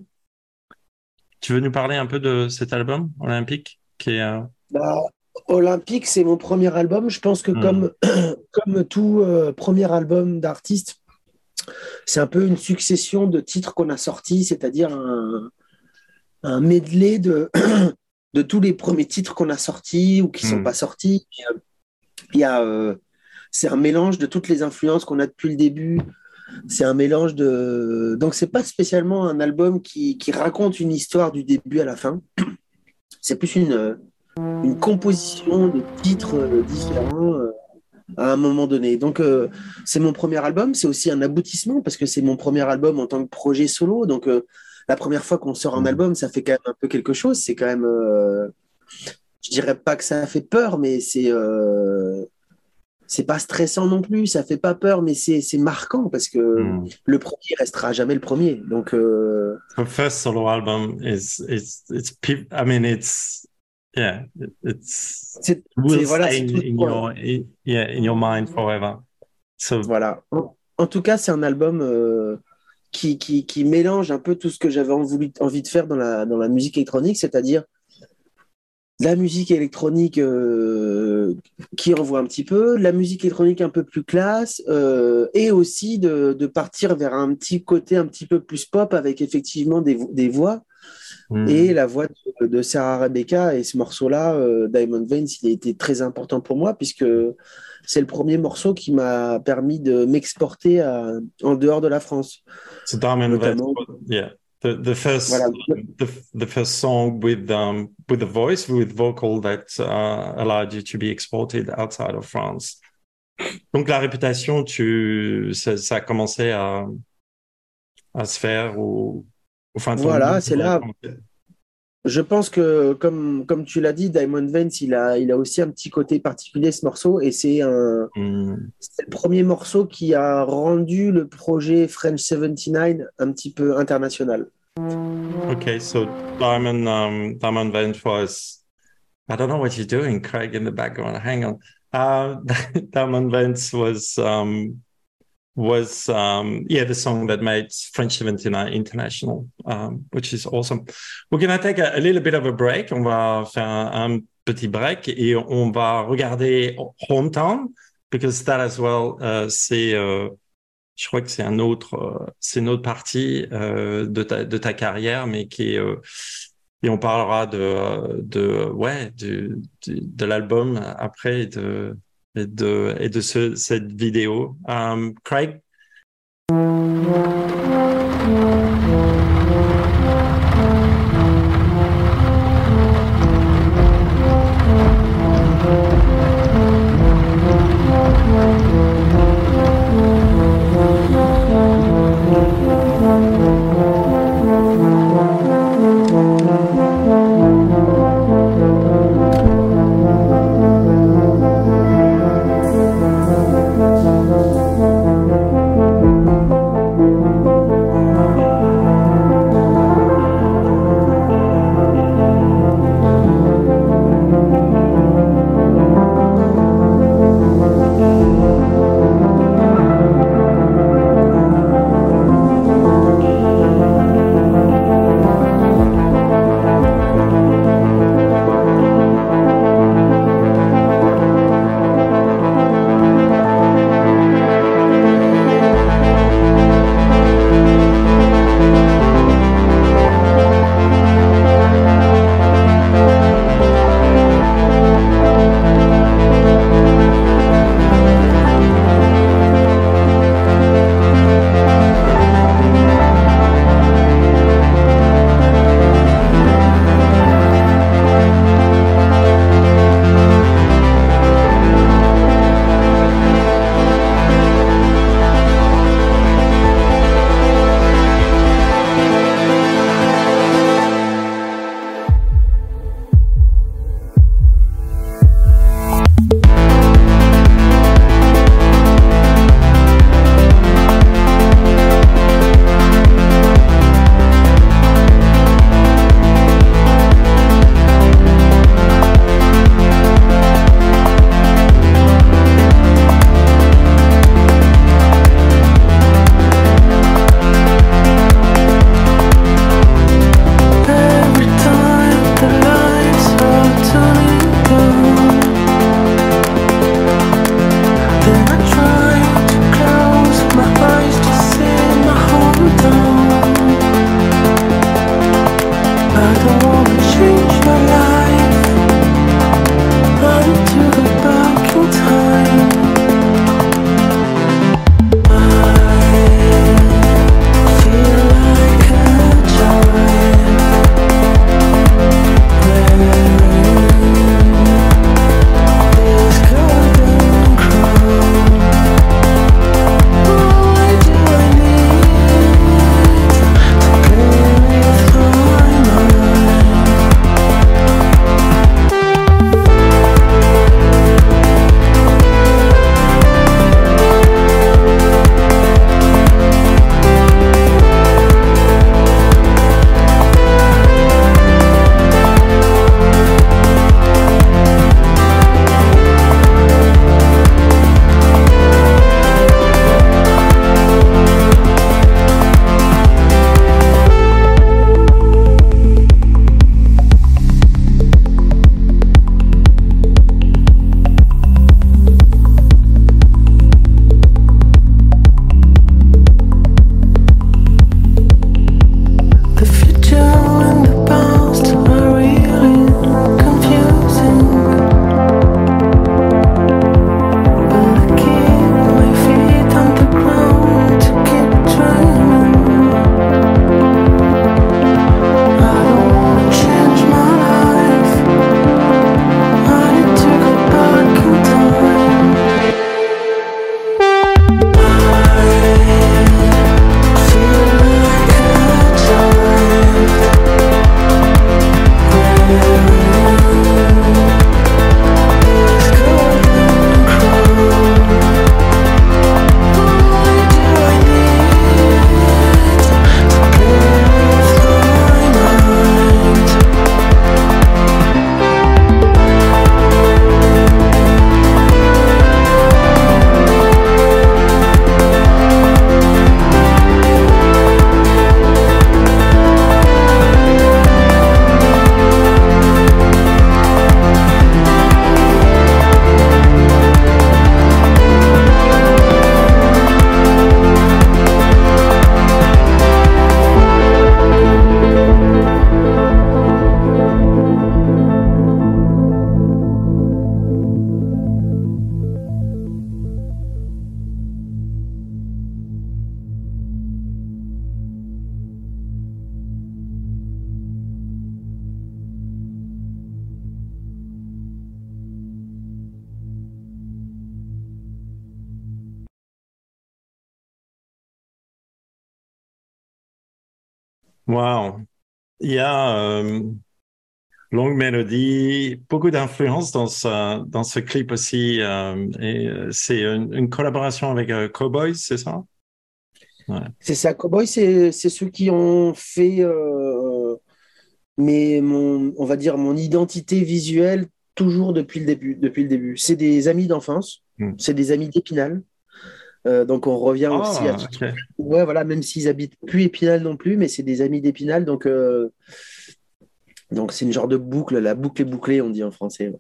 Tu veux nous parler un peu de cet album Olympique qui est, euh... bah, Olympique, c'est mon premier album. Je pense que Hmm. comme, comme tout euh, premier album d'artiste, c'est un peu une succession de titres qu'on a sortis, c'est-à-dire un, un medley de, de tous les premiers titres qu'on a sortis ou qui ne sont Hmm. pas sortis. Euh, Il y a, euh, c'est un mélange de toutes les influences qu'on a depuis le début. C'est un mélange de. Donc, c'est pas spécialement un album qui, qui raconte une histoire du début à la fin. C'est plus une, une composition de titres euh, différents euh, à un moment donné. Donc, euh, c'est mon premier album. C'est aussi un aboutissement parce que c'est mon premier album en tant que projet solo. Donc, euh, la première fois qu'on sort un Mhm. album, ça fait quand même un peu quelque chose. C'est quand même. euh, je dirais pas que ça fait peur, mais c'est. c'est pas stressant non plus, ça fait pas peur, mais c'est marquant parce que Hmm. le premier restera jamais le premier. Donc, The first solo album is it's it's peop- I mean it's yeah it- it's c'est will voilà, stay in, your in, yeah in your mind forever. So Voilà. En, en tout cas, c'est un album euh, qui, qui, qui mélange un peu tout ce que j'avais envie, envie de faire dans la, dans la musique électronique, c'est-à-dire la musique électronique euh, qui envoie un petit peu, la musique électronique un peu plus classe, euh, et aussi de, de partir vers un petit côté un petit peu plus pop avec effectivement des, des voix. Hmm. Et la voix de, de Sarah Rebecca et ce morceau-là, euh, Diamond Veins, il a été très important pour moi puisque c'est le premier morceau qui m'a permis de m'exporter en dehors de la France. So Diamond Veins, yeah, the the first Voilà. the the first song with um with a voice with vocal that uh, allowed you to be exported outside of France. Donc la réputation, tu ça, ça a commencé à à se faire au Voilà, c'est là. Je pense que, comme, comme tu l'as dit, Diamond Veins, il a, il a aussi un petit côté particulier ce morceau et c'est un, Hmm. le premier morceau qui a rendu le projet French 79 un petit peu international. Okay, so Diamond um Diamond Vance was I don't know what you're doing, Craig, in the background. Hang on. Uh Diamond Vance was um was um yeah the song that made French 79 international, um, which is awesome. We're gonna take a, a little bit of a break. On va faire un, petit break et on va regarder Hometown because that as well uh, c'est euh, je crois que c'est un autre, euh, c'est une autre partie euh, de ta de ta carrière, mais qui est euh, et on parlera de de ouais du, du- de l'album après de et de ce, cette vidéo. Um, Craig? Wow. Il y a euh, longue mélodie, beaucoup d'influence dans ce, dans ce clip aussi. Euh, et euh, c'est une, une, collaboration avec euh, Cowboys, c'est ça? Ouais. C'est ça, Cowboys, c'est ceux qui ont fait mais mon, on va dire mon identité visuelle toujours depuis le début. Depuis le début, c'est des amis d'enfance, mm. c'est des amis d'Épinal. Euh, donc on revient oh, aussi à okay. ouais voilà même s'ils habitent plus Épinal non plus, mais c'est des amis d'Épinal donc euh... donc c'est une genre de boucle, la boucle est bouclée on dit en français. Ouais.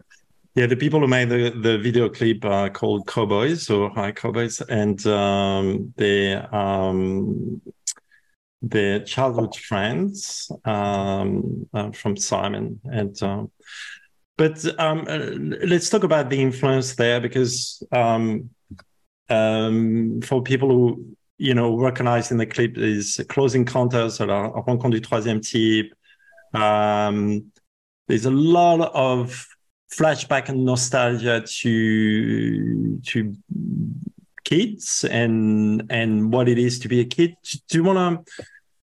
Yeah, the people who made the, the video clip are called Cowboys or High Cowboys, and um, they um, their childhood friends um, uh, from Simon. And um, but um, uh, let's talk about the influence there because um, um, for people who you know recognize in the clip is Close Encounters, or rencontre du troisième type. Um, there's a lot of flashback and nostalgia to to kids and and what it is to be a kid. Do you want to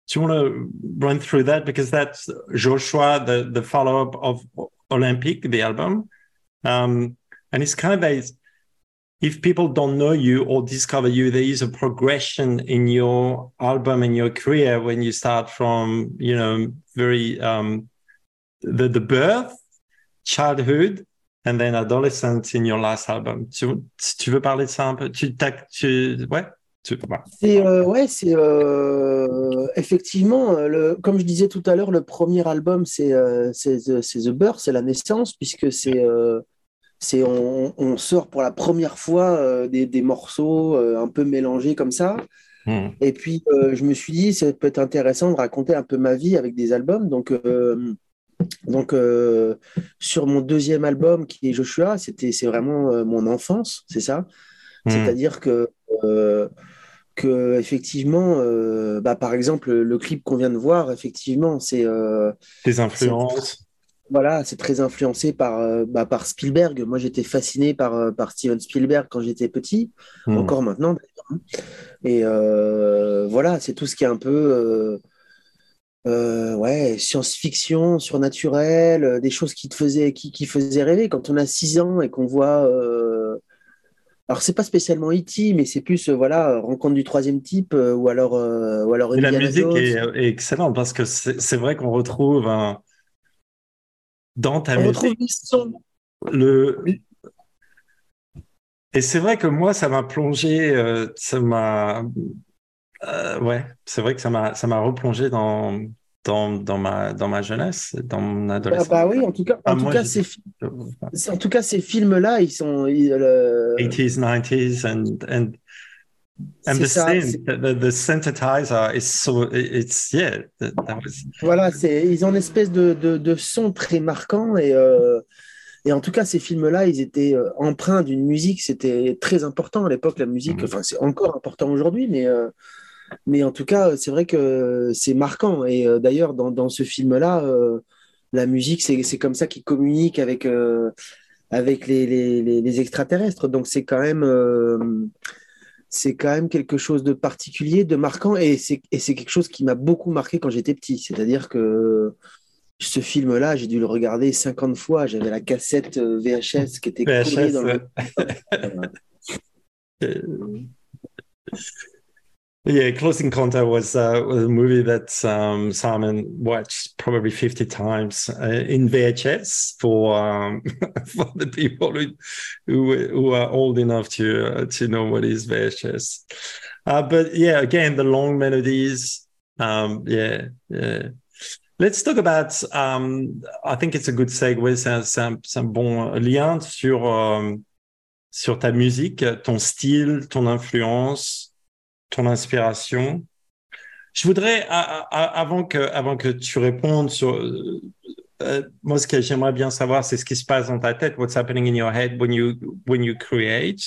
do you want to run through that because that's Joshua, the the follow up of Olympic, the album, um, and it's kind of a if people don't know you or discover you, there is a progression in your album and your career when you start from you know very um, the the birth, childhood, and then adolescence in your last album. Tu, tu veux parler de ça un peu tu, tu, Ouais. C'est euh, ouais, c'est euh, effectivement euh, le, comme je disais tout à l'heure, le premier album c'est euh, c'est The Birth, c'est la naissance puisque c'est euh, c'est on, on, sort pour la première fois des, des, morceaux un peu mélangés comme ça. Hmm. Et puis je me suis dit ça peut être intéressant de raconter un peu ma vie avec des albums donc donc, euh, sur mon deuxième album qui est Joshua, c'était c'est vraiment euh, mon enfance, c'est ça. Mmh. C'est-à-dire que, euh, que effectivement, euh, bah, par exemple, le clip qu'on vient de voir, effectivement, c'est des influences. Voilà, c'est très influencé par, bah, par Spielberg. Moi, j'étais fasciné par, par Steven Spielberg quand j'étais petit, mmh. encore maintenant d'ailleurs. Et voilà, c'est tout ce qui est un peu euh, ouais, science-fiction, surnaturel, euh, des choses qui te faisaient, qui, qui faisaient rêver. Quand on a 6 ans et qu'on voit. Euh... Alors, c'est pas spécialement E.T., mais c'est plus, euh, voilà, rencontre du troisième type, euh, ou alors. ou alors la musique est, est, excellente parce que c'est vrai qu'on retrouve un... dans ta on musique. Le... Et c'est vrai que moi, ça m'a plongé, ça m'a euh, ouais, c'est vrai que ça m'a ça m'a replongé dans dans, dans ma dans ma jeunesse, dans mon adolescence. Ah bah oui, en tout cas, en ah, tout cas ces en tout cas ces films là, ils sont ils, le... 80s, 90s and and and the ça, synth, the, the, synthesizer is so it's yeah. That, that was... Voilà, c'est ils ont une espèce de, de, de son très marquant et euh, et en tout cas, ces films-là, ils étaient euh, empreints d'une musique. C'était très important à l'époque, la musique. Mmh. Enfin, c'est encore important aujourd'hui, mais euh, mais en tout cas, c'est vrai que c'est marquant. Et euh, d'ailleurs, dans, dans, ce film-là, la musique, c'est comme ça qu'ils communiquent avec, avec les, les, les, extraterrestres. Donc c'est quand même c'est quand même quelque chose de particulier, de marquant, et c'est quelque chose qui m'a beaucoup marqué quand j'étais petit. C'est-à-dire que ce film-là, j'ai dû le regarder 50 fois. J'avais la cassette VHS qui était VHS, dans le... Yeah, Close Encounter was, uh, was a movie that um, Simon watched probably 50 times uh, in VHS for um, for the people who, who, who are old enough to uh, to know what is VHS. Uh, but yeah, again, the long melodies. Um, yeah, yeah. Let's talk about. Um, I think it's a good segue. C'est un, bon lien sur um, sur ta musique, ton style, ton influence. Ton inspiration. Je voudrais, avant que, avant que tu répondes sur, euh, euh, moi, ce que j'aimerais bien savoir, c'est ce qui se passe dans ta tête, what's happening in your head when you, when you create,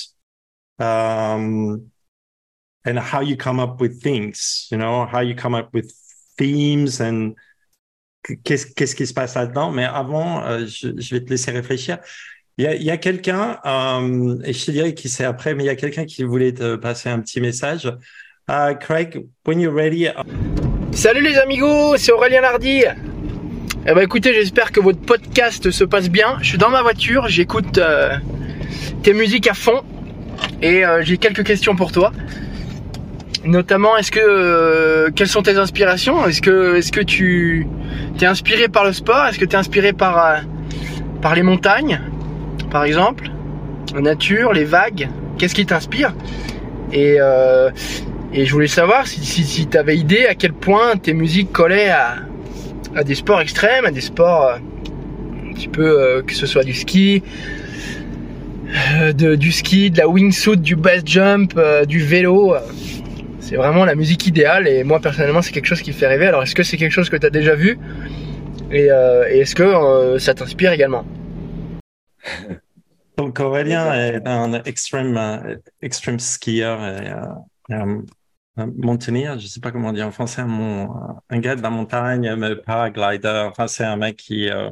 um, and how you come up with things, you know, how you come up with themes and qu'est-ce, qu'est-ce qui se passe là-dedans. Mais avant, euh, je, vais te laisser réfléchir. Il y a, quelqu'un, euh, et je te qui c'est après, mais il y a quelqu'un qui voulait te passer un petit message. Uh, Craig, when you're ready. Uh, Salut les amigos, c'est Aurélien Lardy. Eh ben écoutez, j'espère que votre podcast se passe bien. Je suis dans ma voiture, j'écoute euh, tes musiques à fond et euh, j'ai quelques questions pour toi. Notamment, est-ce que euh, quelles sont tes inspirations? Est-ce que tu t'es inspiré par le sport? Est-ce que tu es inspiré par les montagnes, par exemple, la nature, les vagues Qu'est-ce qui t'inspire? Et et je voulais savoir si, si, tu avais idée à quel point tes musiques collaient à, à des sports extrêmes, à des sports euh, un petit peu euh, que ce soit du ski, euh, de, du ski, de la wingsuit, du base jump, du vélo. C'est vraiment la musique idéale et moi personnellement c'est quelque chose qui fait rêver. Alors est-ce que c'est quelque chose que tu as déjà vu? Et est-ce que ça t'inspire également? Donc Aurélien est un extrême, extreme skieur et, Mountaineer, je sais pas comment dire en français, mon, un gars de la montagne, un paraglider. Enfin, c'est un mec qui, euh,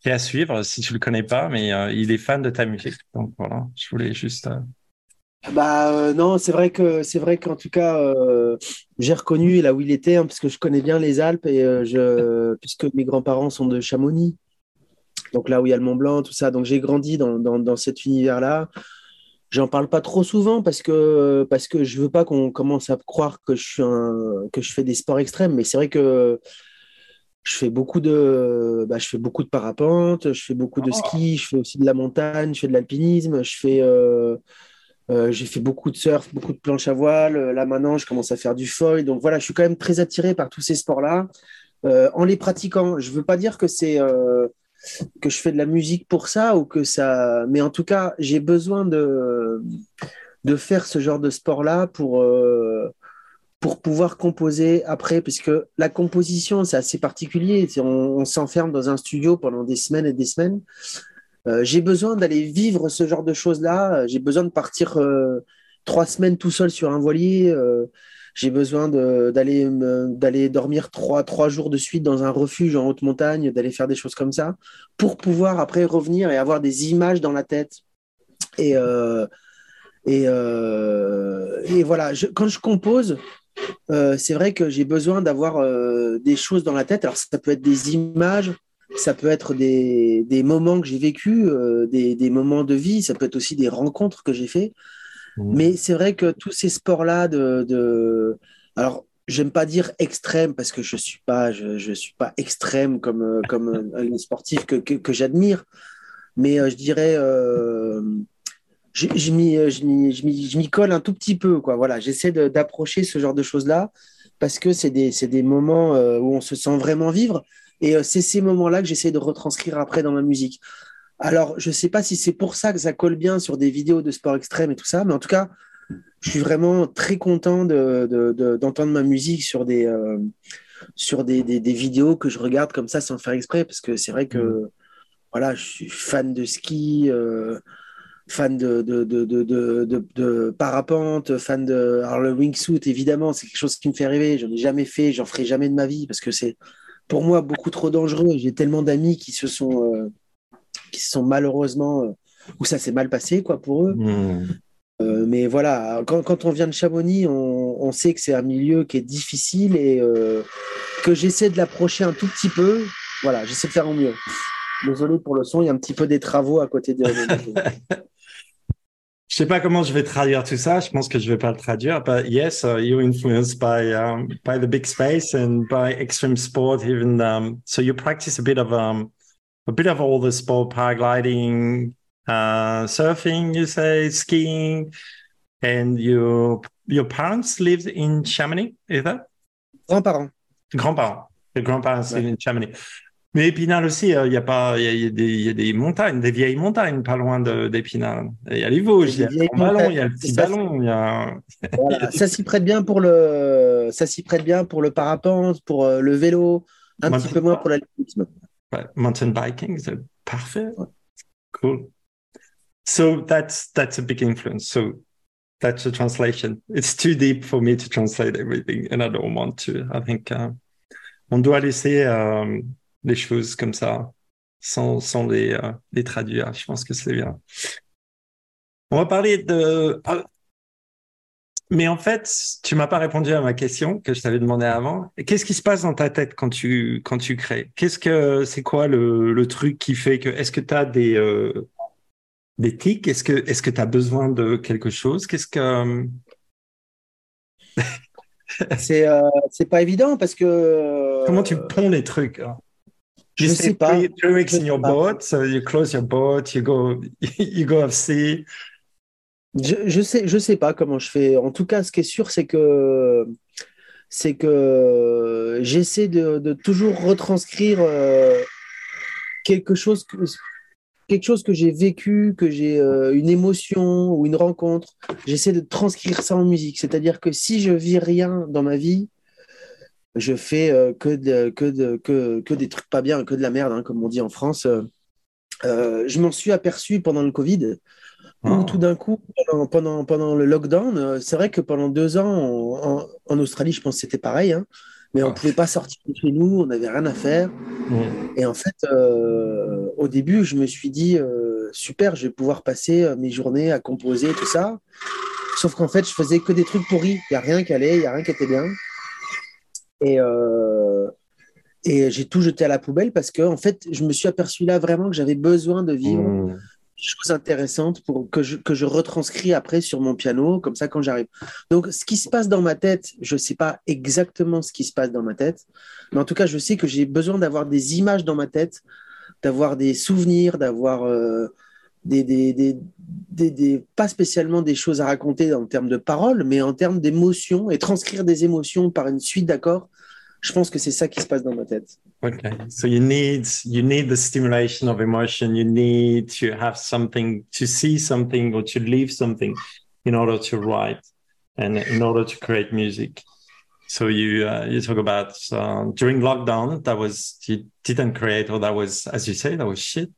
qui est à suivre si tu le connais pas, mais euh, il est fan de ta musique. Donc voilà, je voulais juste. Euh, bah non, c'est vrai que c'est vrai qu'en tout cas, j'ai reconnu là où il était, hein, parce que je connais bien les Alpes et je, puisque mes grands-parents sont de Chamonix, donc là où il y a le Mont Blanc, tout ça. Donc j'ai grandi dans, dans, dans cet univers-là. J'en parle pas trop souvent parce que parce que je veux pas qu'on commence à croire que je suis un, que je fais des sports extrêmes, mais c'est vrai que je fais beaucoup de bah, je fais beaucoup de parapente, je fais beaucoup de ski, je fais aussi de la montagne, je fais de l'alpinisme, je fais euh, euh, j'ai fait beaucoup de surf, beaucoup de planche à voile. Là maintenant, je commence à faire du foil. Donc voilà, je suis quand même très attiré par tous ces sports-là. Euh, en les pratiquant, je veux pas dire que c'est que je fais de la musique pour ça ou que ça. Mais en tout cas, j'ai besoin de, de faire ce genre de sport-là pour, euh, pour pouvoir composer après, puisque la composition, c'est assez particulier. On, s'enferme dans un studio pendant des semaines et des semaines. Euh, j'ai besoin d'aller vivre ce genre de choses-là. J'ai besoin de partir euh, trois semaines tout seul sur un voilier j'ai besoin d'aller dormir trois, jours de suite dans un refuge en haute montagne, d'aller faire des choses comme ça, pour pouvoir après revenir et avoir des images dans la tête. Et, euh, euh, voilà, quand je compose, euh, c'est vrai que j'ai besoin d'avoir des choses dans la tête. Alors ça peut être des images, ça peut être des, moments que j'ai vécus, des, des, moments de vie, ça peut être aussi des rencontres que j'ai fait. Mmh. Mais c'est vrai que tous ces sports-là de. Alors, j'aime pas dire extrême parce que je suis pas, je, suis pas extrême comme, euh, comme un sportif que, que, que j'admire. Mais euh, je dirais, euh, je, je m'y colle un tout petit peu. Quoi. Voilà, J'essaie d'approcher ce genre de choses-là parce que c'est des, des, moments où on se sent vraiment vivre. Et c'est ces moments-là que j'essaie de retranscrire après dans ma musique. Alors, je ne sais pas si c'est pour ça que ça colle bien sur des vidéos de sport extrême et tout ça, mais en tout cas, je suis vraiment très content d'entendre ma musique sur des, euh, sur des, vidéos que je regarde comme ça sans faire exprès, parce que c'est vrai que mm. voilà, je suis fan de ski, euh, fan de, de, parapente, fan de. Alors, le wingsuit, évidemment, c'est quelque chose qui me fait rêver. J'en ai jamais fait, j'en ferai jamais de ma vie, parce que c'est pour moi beaucoup trop dangereux. J'ai tellement d'amis qui se sont. Euh, qui sont malheureusement, euh, où ça s'est mal passé quoi, pour eux. Hmm. Euh, mais voilà, quand, quand, on vient de Chamonix, on, on sait que c'est un milieu qui est difficile et euh, que j'essaie de l'approcher un tout petit peu. Voilà, j'essaie de faire au mieux. Désolé pour le son, il y a un petit peu des travaux à côté de. Je sais pas comment je vais traduire tout ça. Je pense que je vais pas le traduire. But yes, uh, you're influenced by um, by the big space and by extreme sport. Even um, so, you practice a bit of um, a bit of all the sport, paragliding, uh, surfing, you say, skiing, and your your parents lived in Chamonix, is that? Grands-parents. Grands-parents. Les grands-parents ouais. in Chamonix. Mais Épinal aussi, euh, il y a pas, il y, y, y, a des montagnes, des vieilles montagnes pas loin d'Épinal. Il y a les Vosges, il y a le ballon, il y a le petit ballon, il y a. Voilà, ça s'y prête bien pour le, ça s'y prête bien pour le parapente, pour euh, le vélo, un petit peu moins pour l'athlétisme. Mountain biking is parfait. Cool. So that's that's a big influence. So that's a translation. It's too deep for me to translate everything, and I don't want to. I think uh, on doit laisser euh, les choses comme ça, sans sans les euh, les traduire. Je pense que c'est bien. On va parler de. Mais en fait, tu m'as pas répondu à ma question que je t'avais demandé avant. Qu'est-ce qui se passe dans ta tête quand tu quand tu crées? Qu'est-ce que c'est quoi le, le truc qui fait que est-ce que tu as des euh, des tics? Est-ce que est-ce que tu as besoin de quelque chose? Qu'est-ce que c'est euh, c'est pas évident parce que comment tu ponds les trucs hein? Je you sais pas. Three weeks in your boat, so you close your boat, you go you go off sea. Je, sais, je sais pas comment je fais. En tout cas, ce qui est sûr, c'est que c'est que j'essaie de, toujours retranscrire euh, quelque chose que quelque chose que j'ai vécu, que j'ai euh, une émotion ou une rencontre. J'essaie de transcrire ça en musique. C'est-à-dire que si je vis rien dans ma vie, je fais euh, que, de, que, que, des trucs pas bien, que de la merde, hein, comme on dit en France. je m'en suis aperçu pendant le Covid Oh. tout d'un coup, pendant, pendant, le lockdown, euh, c'est vrai que pendant deux ans, en, Australie, je pense que c'était pareil, hein, mais on ne ah. pouvait pas sortir de chez nous, on n'avait rien à faire. Et en fait, euh, au début, je me suis dit, euh, super, je vais pouvoir passer mes journées à composer, tout ça. Sauf qu'en fait, je faisais que des trucs pourris. Il n'y a rien qui allait, il n'y a rien qui était bien. Et, et j'ai tout jeté à la poubelle parce que, en fait, je me suis aperçu là vraiment que j'avais besoin de vivre. Mmh choses intéressantes pour que je, que je retranscris après sur mon piano, comme ça quand j'arrive. Donc, ce qui se passe dans ma tête, je ne sais pas exactement ce qui se passe dans ma tête, mais en tout cas, je sais que j'ai besoin d'avoir des images dans ma tête, d'avoir des souvenirs, d'avoir euh, des, des, des, des, pas spécialement des choses à raconter en termes de paroles, mais en termes d'émotions et transcrire des émotions par une suite d'accords. Je pense que c'est ça qui se passe dans ma tête. Okay, so you need you need the stimulation of emotion. You need to have something to see something or to leave something in order to write and in order to create music. So you uh, you talk about uh, during lockdown that was you didn't create or that was as you say that was shit.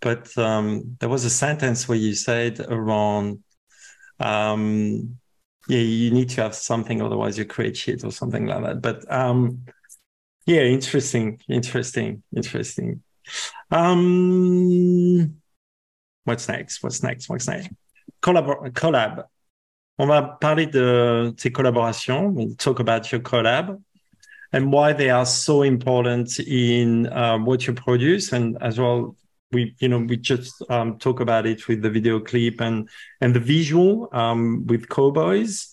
But um, there was a sentence where you said around um, yeah, you need to have something, otherwise you create shit or something like that. But um, yeah, interesting, interesting, interesting. Um, what's next? What's next? What's next? Collab. collab. On va parler de tes collaborations. We'll talk about your collab and why they are so important in uh, what you produce, and as well we you know we just um, talk about it with the video clip and and the visual um, with cowboys.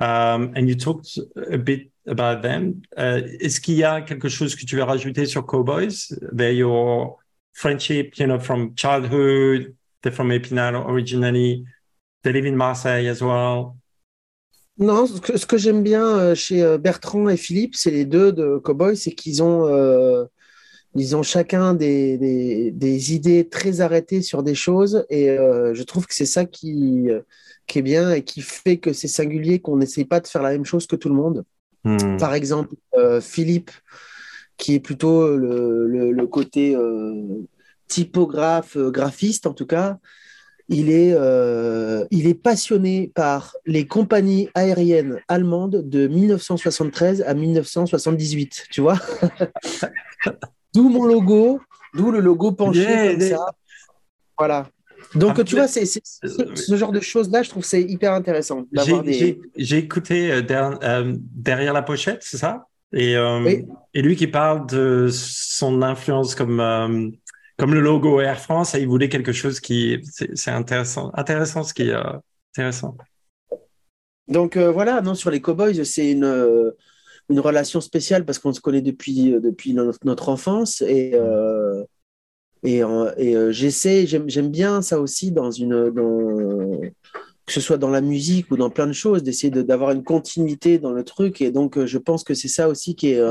Um, and you talked a bit about them. Uh, est-ce qu'il y a quelque chose que tu veux rajouter sur cowboys? They're your friendship you know from childhood they're from Épinal originally they live in Marseille as well. Non, ce que, que j'aime bien euh, chez euh, Bertrand et Philippe, c'est les deux de Cowboys, c'est qu'ils ont euh, ils ont chacun des, des, des, idées très arrêtées sur des choses et euh, je trouve que c'est ça qui, qui est bien et qui fait que c'est singulier qu'on n'essaye pas de faire la même chose que tout le monde. Hmm. Par exemple, euh, Philippe, qui est plutôt le, le, le côté euh, typographe, graphiste en tout cas, il est, euh, il est passionné par les compagnies aériennes allemandes de 1973 à 1978, tu vois D'où mon logo, d'où le logo penché comme ça. Voilà. Donc, tu vois, c'est, ce genre de choses-là, je trouve c'est hyper intéressant. J'ai, écouté euh, euh, derrière, la pochette, c'est ça? Et, euh, et lui qui parle de son influence comme, comme le logo Air France, et il voulait quelque chose qui. C'est, intéressant. Intéressant ce qui est intéressant. Donc, voilà, non, sur les Cowboys, c'est une une relation spéciale parce qu'on se connaît depuis, euh, depuis notre, enfance et, euh, et, et euh, j'essaie, j'aime bien ça aussi dans une, dans, que ce soit dans la musique ou dans plein de choses, d'essayer d'avoir une continuité dans le truc et donc je pense que c'est ça aussi qui est,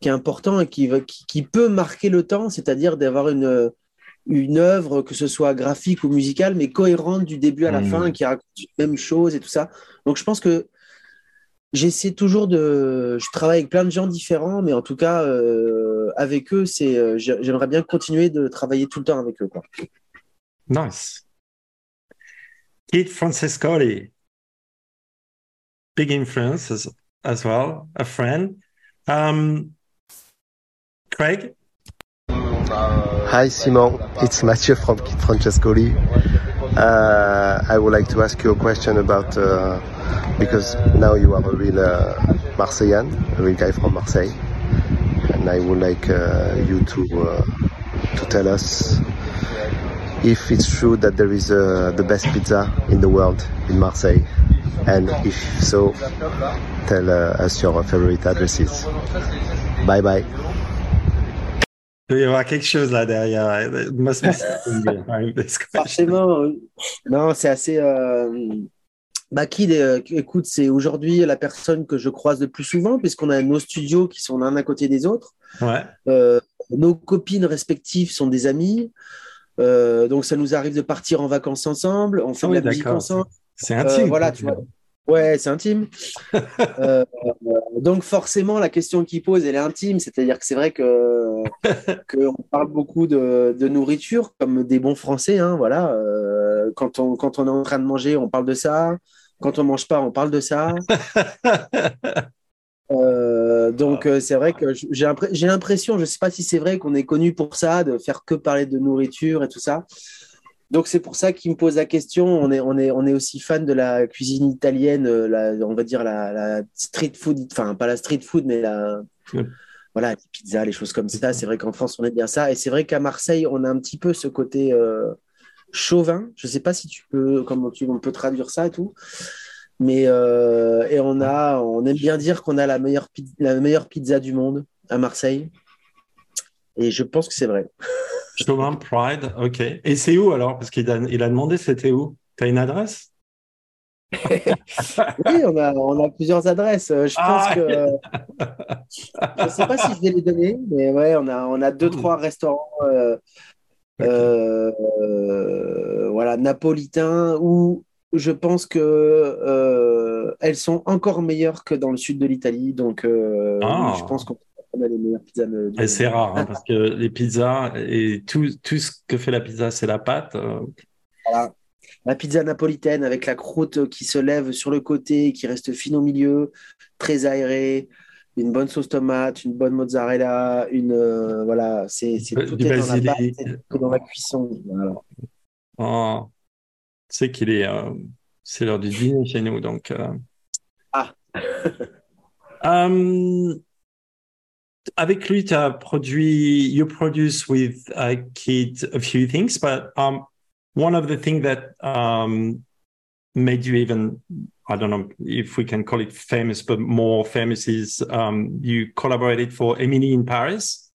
qui est important et qui, qui, qui peut marquer le temps, c'est-à-dire d'avoir une, une œuvre, que ce soit graphique ou musicale, mais cohérente du début à la mmh. fin, qui raconte la même chose et tout ça. Donc je pense que j'essaie toujours de. Je travaille avec plein de gens différents, mais en tout cas, euh, avec eux, c'est. Euh, j'aimerais bien continuer de travailler tout le temps avec eux. Quoi. Nice. Kid Francescoli, big influence as, as well, a friend. Um, Craig? Hi, Simon. It's Mathieu from Kid Francescoli. Uh, I would like to ask you a question about uh, because now you are a real uh, Marseillan, a real guy from Marseille, and I would like uh, you to uh, to tell us if it's true that there is uh, the best pizza in the world in Marseille, and if so, tell uh, us your favorite addresses. Bye bye. Il doit y avoir quelque chose là derrière. It must be behind this question. Forcément, euh, non, c'est assez. Bah, Kid, euh, écoute, c'est aujourd'hui la personne que je croise le plus souvent, puisqu'on a nos studios qui sont l'un à côté des autres. Ouais. Euh, nos copines respectives sont des amies. Euh, donc, ça nous arrive de partir en vacances ensemble. On fait Ah de la musique ensemble. C'est intime. voilà, tu vois. Ouais, c'est intime. Donc forcément, la question qu'il pose, elle est intime. C'est-à-dire que c'est vrai que qu'on parle beaucoup de, de nourriture, comme des bons Français. Hein, voilà. Quand on quand on est en train de manger, on parle de ça. Quand on mange pas, on parle de ça. Euh, donc euh, c'est vrai que j'ai l'impression, je sais pas si c'est vrai qu'on est connu pour ça, de faire que parler de nourriture et tout ça. Donc c'est pour ça qu'il me pose la question. On est, on est, on est aussi fan de la cuisine italienne, euh, la, on va dire la, la street food, enfin pas la street food, mais la, voilà, les pizzas, les choses comme ça. C'est vrai qu'en France on aime bien ça, et c'est vrai qu'à Marseille on a un petit peu ce côté euh, chauvin. Je sais pas si tu peux, comment tu, on peut traduire ça et tout. Mais euh, et on a, on aime bien dire qu'on a la meilleure, la meilleure pizza du monde à Marseille. Et je pense que c'est vrai. Chauvin Pride, ok. Et c'est où alors? Parce qu'il a, il a demandé c'était où? T'as une adresse? Oui, on a, on a plusieurs adresses. Euh, Je pense Ah. que je sais pas si je vais les donner, mais ouais, on a, on a deux, trois restaurants, euh, Euh, voilà, napolitains où je pense que euh, elles sont encore meilleures que dans le sud de l'Italie. Donc, euh, Ah. je pense qu'on a les meilleures pizzas de- Et c'est rare, hein, parce que les pizzas et tout, tout ce que fait la pizza, c'est la pâte. Voilà. La pizza napolitaine avec la croûte qui se lève sur le côté, qui reste fine au milieu, très aérée, une bonne sauce tomate, une bonne mozzarella, une euh, voilà, c'est c'est Du tout est dans la pâte, tout dans la cuisson. Voilà. oh, tu sais qu'il est, euh, c'est l'heure du dîner chez nous, donc. euh. Ah. Euh, avec lui, tu as produit, you produce with uh, Kid a few things, but um, one of the things that um, made you even, I don't know if we can call it famous, but more famous is um, you collaborated for Emily in Paris.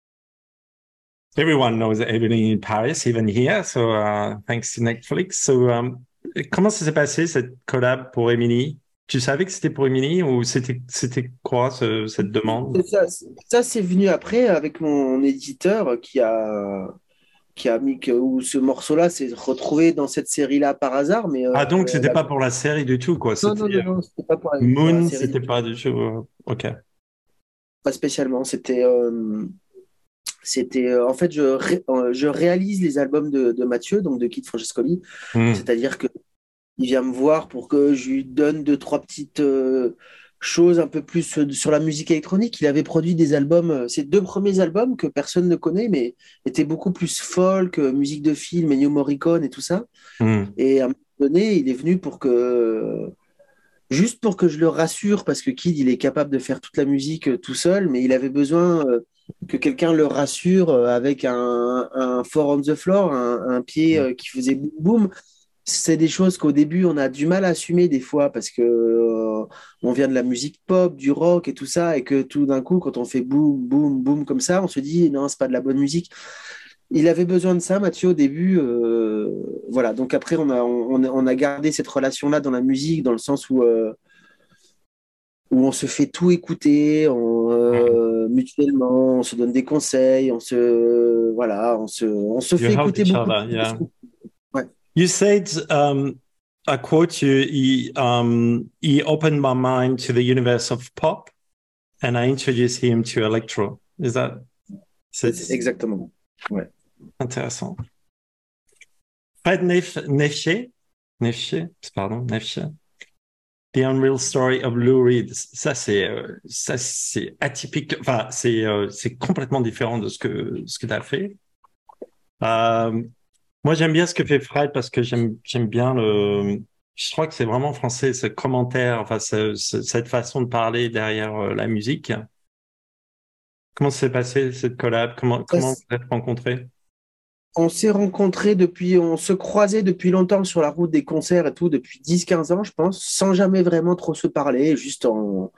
Everyone knows Emily in Paris, even here. So uh, thanks to Netflix. So um, comment ça s'est passé cette collab pour Emily? Tu savais que c'était pour Emily ou c'était quoi ce- cette demande? Ça c'est venu après avec mon éditeur qui a qui a mis que où ce morceau-là s'est retrouvé dans cette série-là par hasard, mais euh, Ah donc c'était la- pas pour la série du tout quoi. non non C'était non, non, c'était pas pour la, euh, pour la Moon, c'était pas du tout. euh, Ok. Pas spécialement. C'était, euh, c'était, euh, en fait, je, ré- euh, je réalise les albums de, de Mathieu, donc de Kid Francescoli. Hmm. C'est-à-dire que il vient me voir pour que je lui donne deux, trois petites euh, choses un peu plus euh, sur la musique électronique. Il avait produit des albums, euh, ses deux premiers albums que personne ne connaît, mais étaient beaucoup plus folk, euh, musique de film, Ennio Morricone et tout ça. Hmm. Et à un moment donné, il est venu pour que, juste pour que je le rassure, parce que Kid, il est capable de faire toute la musique tout seul, mais il avait besoin que quelqu'un le rassure avec un, un four on the floor, un, un pied euh, qui faisait boum boum. C'est des choses qu'au début, on a du mal à assumer des fois parce que euh, on vient de la musique pop, du rock et tout ça, et que tout d'un coup, quand on fait boum, boum, boum comme ça, on se dit non, c'est pas de la bonne musique. Il avait besoin de ça, Mathieu, au début. euh, voilà. Donc après, on a, on, on a gardé cette relation-là dans la musique, dans le sens où, euh, où on se fait tout écouter on, euh, mutuellement, on se donne des conseils, on se, voilà, on se, on se You fait écouter each beaucoup. other, yeah. You said, um, I quote you, he, um, he opened my mind to the universe of pop and I introduced him to electro. Is that c'est Exactement. intéressant. Fred Nef Nefché, Nefché, pardon, Nefché. The Unreal Story of Lou Reed. Ça, c'est, euh, ça, c'est atypique. Enfin, c'est, euh, c'est complètement différent de ce que, ce que tu as fait. Euh, Moi, j'aime bien ce que fait Fred parce que j'aime j'aime bien le. Je crois que c'est vraiment français ce commentaire, enfin cette façon de parler derrière euh, la musique. Comment s'est passé cette collab? Comment comment vous êtes rencontrés? On s'est rencontrés depuis, on se croisait depuis longtemps sur la route des concerts et tout, depuis 10-15 ans, je pense, sans jamais vraiment trop se parler, juste en,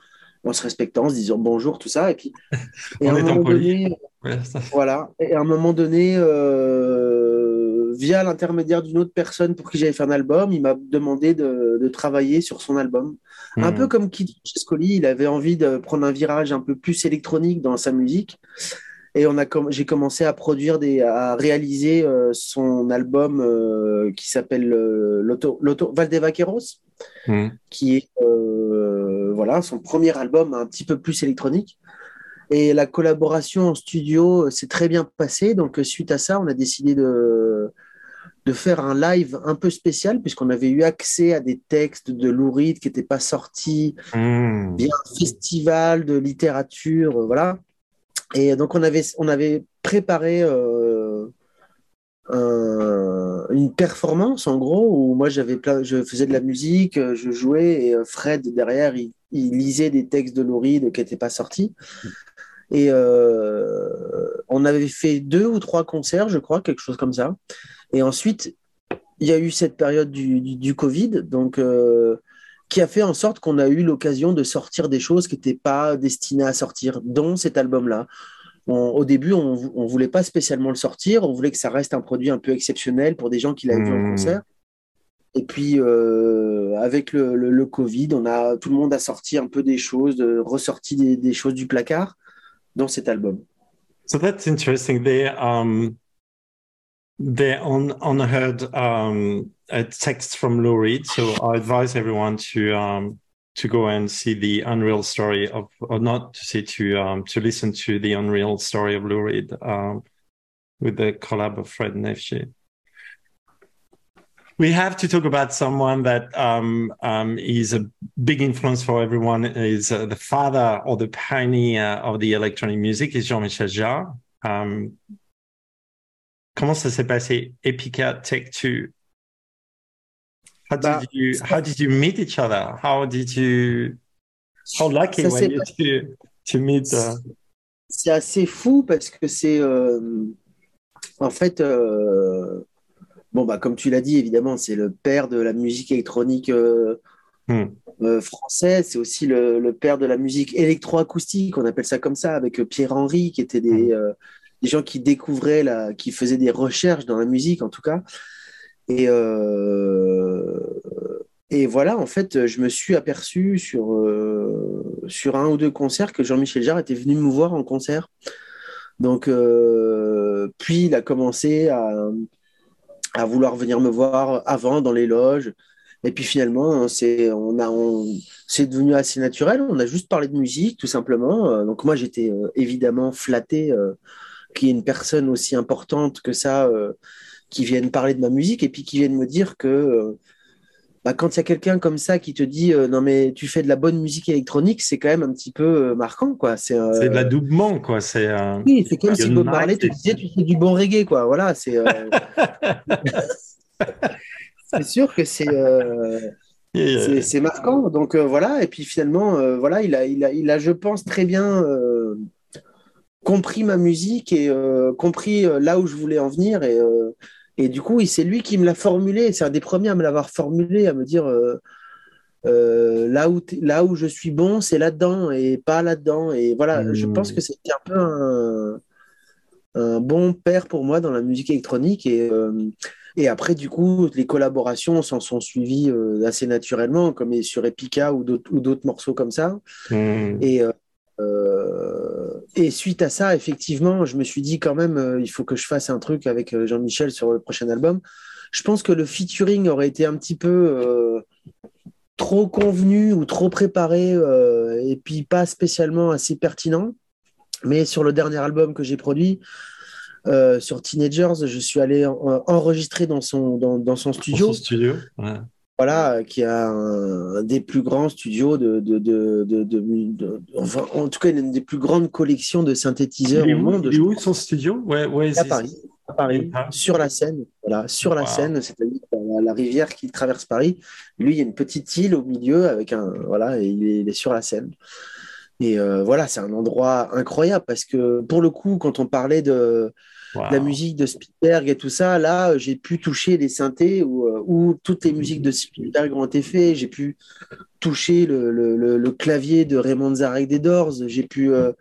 en se respectant, en se disant bonjour, tout ça. Et puis, et En à un moment donné, Ouais, ça- voilà. Et à un moment donné, euh, via l'intermédiaire d'une autre personne pour qui j'avais fait un album, il m'a demandé de, de travailler sur son album. Un Hmm. peu comme Kid Francescoli, il avait envie de prendre un virage un peu plus électronique dans sa musique. Et on a com- j'ai commencé à produire des, à réaliser euh, son album euh, qui s'appelle euh, L'Auto, L'Auto- Valdevaqueros Hmm. qui est euh, voilà, son premier album un petit peu plus électronique. Et la collaboration en studio euh, s'est très bien passée. Donc, euh, suite à ça, on a décidé de, de faire un live un peu spécial, puisqu'on avait eu accès à des textes de Lou Reed qui n'étaient pas sortis Hmm. via un festival de littérature. euh, voilà. Et donc, on avait, on avait préparé euh, un- une performance, en gros, où moi, j'avais plein, je faisais de la musique, je jouais, et Fred, derrière, il, il lisait des textes de Lou Reed qui n'étaient pas sortis. Et euh, on avait fait deux ou trois concerts, je crois, quelque chose comme ça. Et ensuite, il y a eu cette période du, du, du Covid, donc euh, qui a fait en sorte qu'on a eu l'occasion de sortir des choses qui n'étaient pas destinées à sortir, dont cet album-là. Au début, on ne voulait pas spécialement le sortir, on voulait que ça reste un produit un peu exceptionnel pour des gens qui l'avaient vu en Mmh. concert. Et puis, euh, avec le, le, le Covid, on a, tout le monde a sorti un peu des choses, de, ressorti des, des choses du placard dans cet album. So that's interesting. They um they on on heard um a text from Lou Reed. So I advise everyone to um to go and see the unreal story of or not to see to um to listen to the unreal story of Lou Reed um with the collab of Fred Nefshe. We have to talk about someone that um, um, is a big influence for everyone. Is uh, the father or the pioneer of the electronic music is Jean-Michel Jarre. Um, comment ça s'est passé? Epica Take Two. How did Bah, you How did you meet each other? How did you How lucky were you to to meet? Uh, C'est assez fou parce que c'est euh, en fait euh, bon bah comme tu l'as dit évidemment c'est le père de la musique électronique euh, Hmm. euh, française c'est aussi le, le père de la musique électroacoustique on appelle ça comme ça avec euh, Pierre Henry qui étaient des, Hmm. euh, des gens qui découvraient la, qui faisaient des recherches dans la musique en tout cas et et voilà en fait je me suis aperçu sur sur un ou deux concerts que Jean-Michel Jarre était venu me voir en concert donc, puis il a commencé à, à vouloir venir me voir avant dans les loges. Et puis finalement, c'est on a, on, c'est devenu assez naturel. On a juste parlé de musique, tout simplement. Euh, Donc moi, j'étais euh, évidemment flatté euh, qu'il y ait une personne aussi importante que ça qui vienne parler de ma musique et puis qui vienne me dire que bah, quand il y a quelqu'un comme ça qui te dit euh, non mais tu fais de la bonne musique électronique, c'est quand même un petit peu euh, marquant quoi. C'est euh, de l'adoubement, quoi. C'est oui, c'est comme si Bob Marley te disait tu fais du bon reggae, quoi. Voilà, c'est euh, c'est sûr que c'est c'est marquant. Donc voilà, et puis finalement, voilà, il a, il a, il a, je pense, très bien compris ma musique et compris là où je voulais en venir. Et, et du coup, c'est lui qui me l'a formulé. C'est un des premiers à me l'avoir formulé, à me dire euh, euh, là, où là où je suis bon, c'est là-dedans et pas là-dedans. Et voilà, je pense que c'était un peu un, un bon père pour moi dans la musique électronique. Et, euh, et après, du coup, les collaborations s'en sont suivies assez naturellement, comme sur Epica ou d'autres morceaux comme ça. Hmm. Et, et suite à ça, effectivement, je me suis dit quand même, euh, il faut que je fasse un truc avec euh, Jean-Michel sur le prochain album. Je pense que le featuring aurait été un petit peu euh, trop convenu ou trop préparé euh, et puis pas spécialement assez pertinent. Mais sur le dernier album que j'ai produit, euh, sur Teenagers, je suis allé en- enregistrer dans son, dans, dans son studio son studio. Ouais. Voilà, euh, qui a un, un des plus grands studios de, de, de, de, de- de- enfin, en tout cas, une des plus grandes collections de synthétiseurs au monde. il est où son studio? Where, where is à Paris. à Paris, sur la Seine, voilà, sur la Seine, c'est-à-dire la, rivière qui traverse Paris. Lui, il y a une petite île au milieu avec un, voilà, et il est, sur la Seine. Et euh, voilà, c'est un endroit incroyable parce que pour le coup, quand on parlait de, la musique de Spielberg et tout ça, là, j'ai pu toucher les synthés où, euh, où, toutes les musiques de Spielberg ont été faites. J'ai pu toucher le, le, le, clavier de Raymond Zarek des Doors. J'ai pu euh,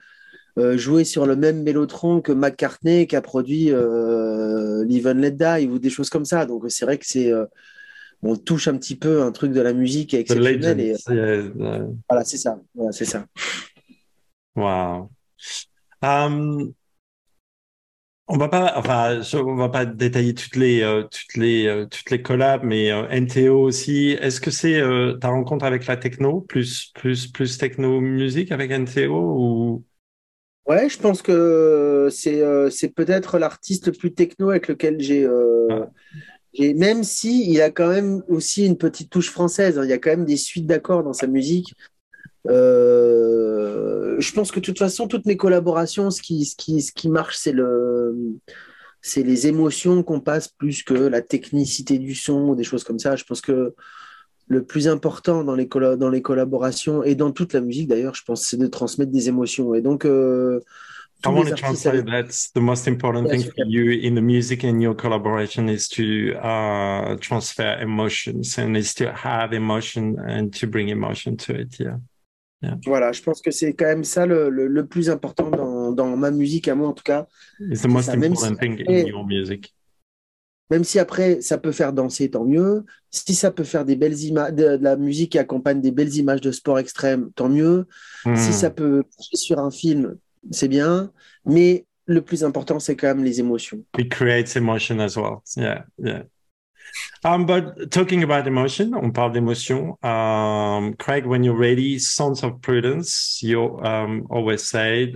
euh, jouer sur le même mélotron que McCartney qui a produit euh, Live and Let Die ou des choses comme ça. Donc c'est vrai que c'est on touche un petit peu un truc de la musique exceptionnel. Et, voilà, c'est ça. Voilà, c'est ça. Wow. Um, on va pas, enfin, on va pas détailler toutes les, euh, toutes les, euh, toutes les collabs, mais euh, NTO aussi. Est-ce que c'est ta rencontre avec la techno, plus, plus, plus techno musique avec NTO ou? Ouais, je pense que c'est, c'est peut-être l'artiste le plus techno avec lequel j'ai, ah. j'ai, même si il a quand même aussi une petite touche française. Hein. il y a quand même des suites d'accords dans sa musique. Euh, je pense que de toute façon, toutes mes collaborations, ce qui, ce qui, ce qui marche, c'est le, c'est les émotions qu'on passe plus que la technicité du son ou des choses comme ça. Je pense que le plus important dans les, dans les collaborations et dans toute la musique d'ailleurs, je pense, c'est de transmettre des émotions. Et donc, euh, I want to translate that's the most important thing for you in the music and your collaboration is to uh, transfer emotions and is to have emotion and to bring emotion to it. Yeah. Voilà, je pense que c'est quand même ça le, le, plus important dans, dans, ma musique, à moi en tout cas. It's the most important thing in your music. Même si après ça peut faire danser, tant mieux. Si ça peut faire des belles images, de, la musique qui accompagne des belles images de sport extrême, tant mieux. Si hmm. ça peut sur un film, c'est bien. Mais le plus important, c'est quand même les émotions. It creates emotion as well. Yeah, yeah. Um, but talking about emotion, on parle d'émotion. Um, Craig, when you're ready, Sons of Prudence, you um, always said.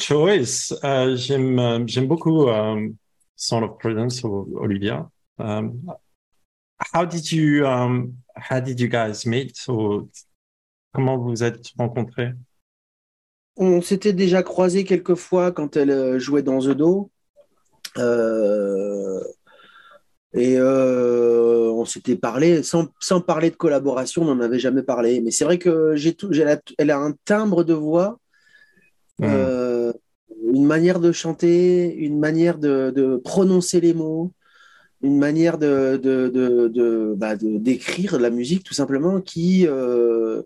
Choice. Uh, j'aime, euh, j'aime beaucoup um, Son of Prudence of Olivia. Um, how did you, um, how did you guys meet? Or, comment vous êtes rencontrés? On s'était déjà croisés quelques fois quand elle euh, jouait dans The Do. Euh, et euh, on s'était parlé, sans, sans, parler de collaboration, on n'en avait jamais parlé. Mais c'est vrai que j'ai tout, la, elle a un timbre de voix, mmh. euh, une manière de chanter, une manière de, de prononcer les mots, une manière de, de, de, bah d'écrire la musique tout simplement qui euh,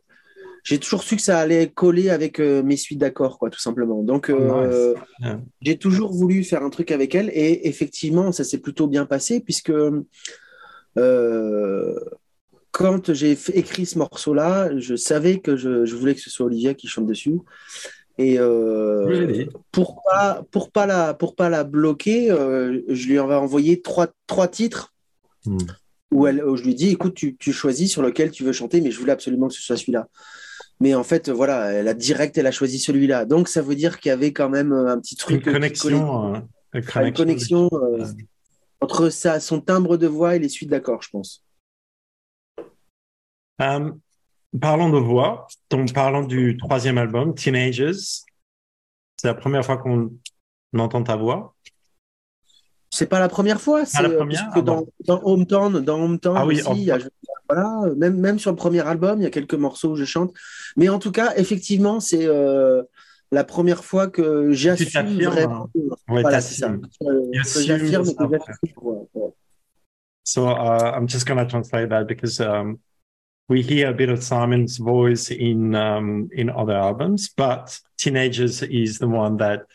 j'ai toujours su que ça allait coller avec euh, mes suites d'accords, quoi, tout simplement. Donc, euh, nice. j'ai toujours voulu faire un truc avec elle et effectivement, ça s'est plutôt bien passé puisque quand j'ai écrit ce morceau-là, je savais que je, je, voulais que ce soit Olivia qui chante dessus. Et really? pour pas pour pas la pour pas la bloquer, je lui ai envoyé trois trois titres. Hmm. Où, elle, où je lui dis, écoute, tu, tu choisis sur lequel tu veux chanter, mais je voulais absolument que ce soit celui-là. Mais en fait, voilà, elle a direct, elle a choisi celui-là. Donc, ça veut dire qu'il y avait quand même un petit truc. Une connexion. Euh, une connexion, une connexion euh, entre sa, son timbre de voix et les suites d'accords, je pense. Um, parlons de voix. Donc, parlons du troisième album, Teenagers. C'est la première fois qu'on entend ta voix. C'est pas la première fois. C'est la première, que dans, dans, Hometown, dans Hometown ah aussi, voilà, même, même sur le premier album, il y a quelques morceaux où je chante. Mais en tout cas, effectivement, c'est euh, la première fois que j'assume vraiment. Ouais, voilà, c'est ça. Euh, que j'affirme que ouais. So uh, I'm just going to translate that because um, we hear a bit of Simon's voice in um, in other albums, but Teenagers is the one that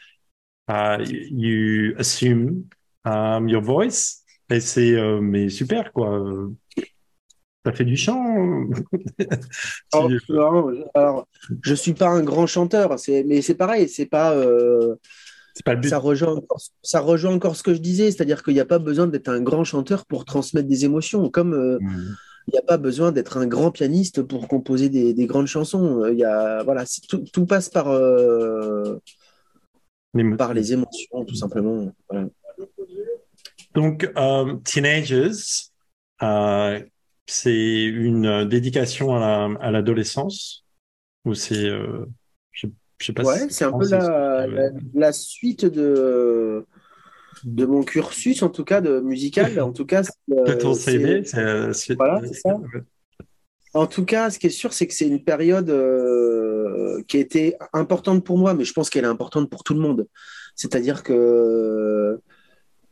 uh, you assume um, your voice. Et c'est euh, mais super quoi. Ça fait du chant. oh, non, alors, je suis pas un grand chanteur, mais c'est pareil, c'est pas. Euh, pas le but. Ça rejoint, encore, ça rejoint encore ce que je disais, c'est-à-dire qu'il n'y a pas besoin d'être un grand chanteur pour transmettre des émotions, comme euh, mmh. Il n'y a pas besoin d'être un grand pianiste pour composer des, des grandes chansons. Il y a, voilà, tout, tout, passe par, euh, les par les émotions, tout simplement. Voilà. Donc, euh, Teenagers, euh, c'est une dédication à l'adolescence la, ou c'est, euh, je, je, sais pas. Ouais, si c'est un peu la, la, la, suite de de mon cursus, en tout cas de musical. En tout cas, de ton CV, c'est voilà, c'est ça. En tout cas, ce qui est sûr, c'est que c'est une période euh, qui a été importante pour moi, mais je pense qu'elle est importante pour tout le monde. C'est-à-dire que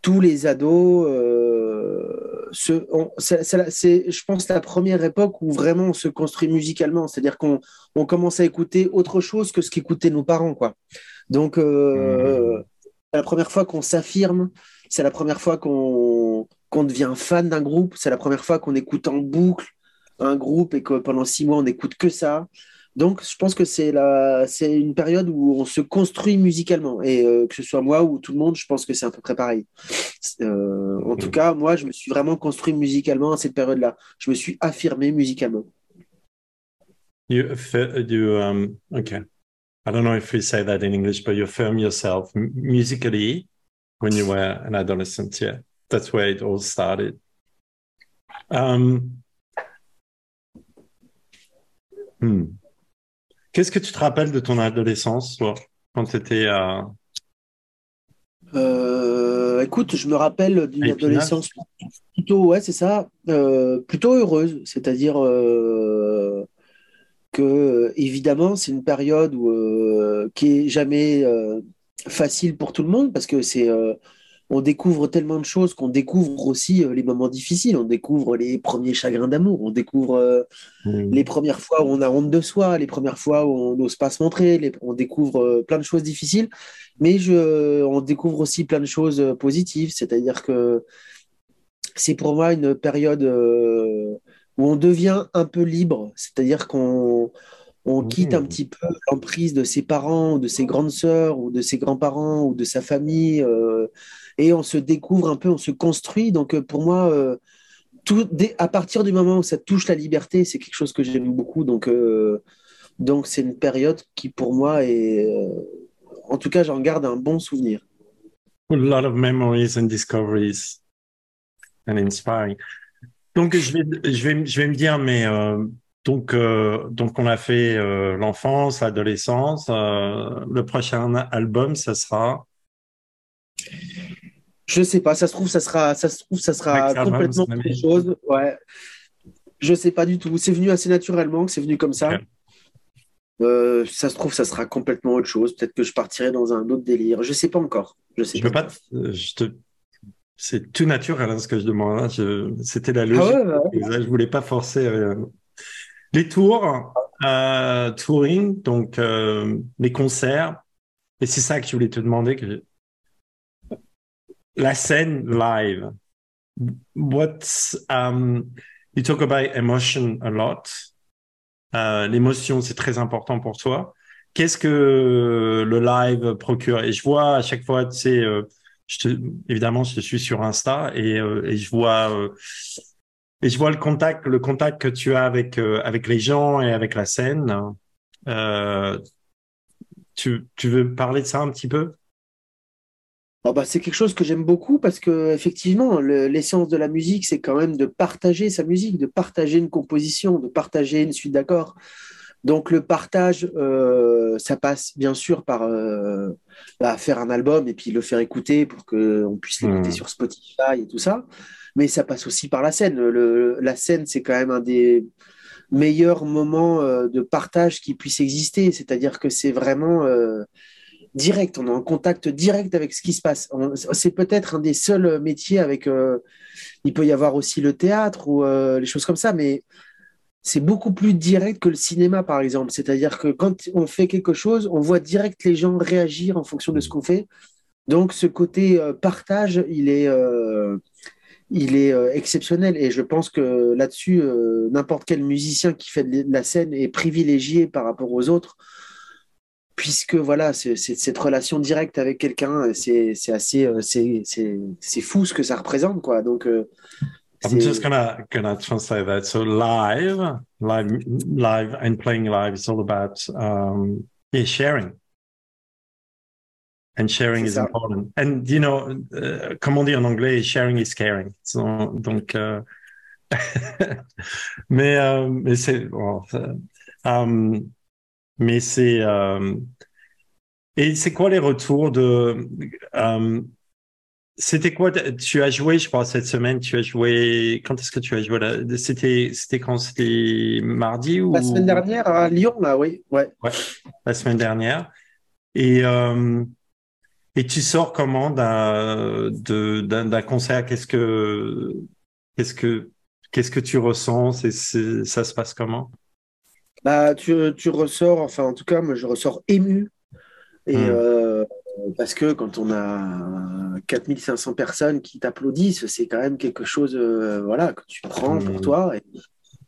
tous les ados, euh, c'est, je pense, la première époque où vraiment on se construit musicalement. C'est-à-dire qu'on on commence à écouter autre chose que ce qu'écoutaient nos parents. Quoi. Donc, euh, mmh. C'est la première fois qu'on s'affirme, c'est la première fois qu'on, devient fan d'un groupe, c'est la première fois qu'on écoute en boucle un groupe et que pendant six mois on n'écoute que ça. Donc, je pense que c'est la, c'est une période où on se construit musicalement. Et euh, que ce soit moi ou tout le monde, je pense que c'est à peu près pareil. Euh, en tout cas, moi, je me suis vraiment construit musicalement à cette période-là. Je me suis affirmé musicalement. You, you um, okay. I don't know if we say that in English, but you affirm yourself musically when you were an adolescent. Yeah, that's where it all started. Um, hmm. Qu'est-ce que tu te rappelles de ton adolescence, toi, quand tu étais à. Euh, écoute, je me rappelle d'une adolescence plutôt, ouais, c'est ça, euh, plutôt heureuse. C'est-à-dire euh, que, évidemment, c'est une période où, euh, qui est jamais euh, facile pour tout le monde parce que c'est euh, on découvre tellement de choses qu'on découvre aussi les moments difficiles. On découvre les premiers chagrins d'amour, on découvre mmh. les premières fois où on a honte de soi, les premières fois où on n'ose pas se montrer, les, on découvre plein de choses difficiles, mais je, on découvre aussi plein de choses positives. C'est-à-dire que c'est pour moi une période où on devient un peu libre, c'est-à-dire qu'on on quitte un petit peu l'emprise de ses parents, ou de ses grandes sœurs, ou de ses grands-parents, ou de sa famille. Euh, et on se découvre un peu, on se construit. Donc euh, pour moi, euh, tout, dès, à partir du moment où ça touche la liberté, c'est quelque chose que j'aime beaucoup. Donc euh, donc c'est une période qui pour moi est en tout cas, j'en garde un bon souvenir. A lot of memories and discoveries and inspiring. Donc, je vais, je vais, je vais me dire, mais euh, donc, euh, donc, on a fait euh, l'enfance, l'adolescence. Euh, le prochain album, ça sera? Je sais pas, ça se trouve, ça sera, ça se trouve, ça sera complètement autre chose. Ouais. Je sais pas du tout. C'est venu assez naturellement que c'est venu comme ça. Euh, ça se trouve, ça sera complètement autre chose. Peut-être que je partirai dans un autre délire. Je sais pas encore. Je sais Je peux pas. te- je te. C'est tout naturel hein, ce que je demande. hein. Je- C'était la Ah logique. ouais, ouais. Je voulais pas forcer. euh, Les tours, euh, touring, donc euh, les concerts. Et c'est ça que je voulais te demander. Que... La scène live. What's um, you talk about emotion a lot. L'émotion, c'est très important pour toi. Qu'est-ce que le live procure? Et je vois à chaque fois, tu sais, je te, évidemment, je suis sur Insta et, euh, je vois euh, et je vois le contact, le contact que tu as avec euh, avec les gens et avec la scène. Tu tu veux parler de ça un petit peu? Ah bah, c'est quelque chose que j'aime beaucoup parce que effectivement, le- l'essence de la musique, c'est quand même de partager sa musique, de partager une composition, de partager une suite d'accords. Donc le partage, euh, ça passe bien sûr par euh, bah, faire un album et puis le faire écouter pour qu'on puisse l'écouter Mhm. sur Spotify et tout ça. Mais ça passe aussi par la scène. Le- la scène, c'est quand même un des meilleurs moments euh, de partage qui puisse exister. C'est-à-dire que c'est vraiment direct. On est en contact direct avec ce qui se passe. C'est peut-être un des seuls métiers avec. il peut y avoir aussi le théâtre ou les choses comme ça, mais c'est beaucoup plus direct que le cinéma, par exemple. C'est-à-dire que quand on fait quelque chose, on voit direct les gens réagir en fonction de ce qu'on fait. Donc, ce côté euh, partage, il est, euh, il est euh, exceptionnel. Et je pense que là-dessus, n'importe quel musicien qui fait de la scène est privilégié par rapport aux autres, puisque voilà, c'est c'est- cette relation directe avec quelqu'un, c'est c'est assez, c'est fou ce que ça représente, quoi. Donc, I'm just gonna gonna translate that. So live, live, live, and playing live is all about um, yeah, sharing, and sharing is ça. important. And you know, uh, comme on dit en anglais, sharing is caring. So, donc, euh, mais euh, mais c'est bon, um, mais c'est euh, et c'est quoi les retours de um, c'était quoi? Tu as joué, je crois, cette semaine? Tu as joué. Quand est-ce que tu as joué là? C'était, c'était quand? C'était mardi ou? La semaine dernière à Lyon, là, oui, ouais. la semaine dernière. Et euh, et tu sors comment d'un d'un concert? Qu'est-ce que qu'est-ce que qu'est-ce que tu ressens? C'est- ça se passe comment? Bah, tu, tu ressors, enfin, en tout cas, moi, je ressors ému. Et Mm. euh, parce que quand on a 4500 personnes qui t'applaudissent, c'est quand même quelque chose, euh, voilà, que tu prends pour Mm. toi. Et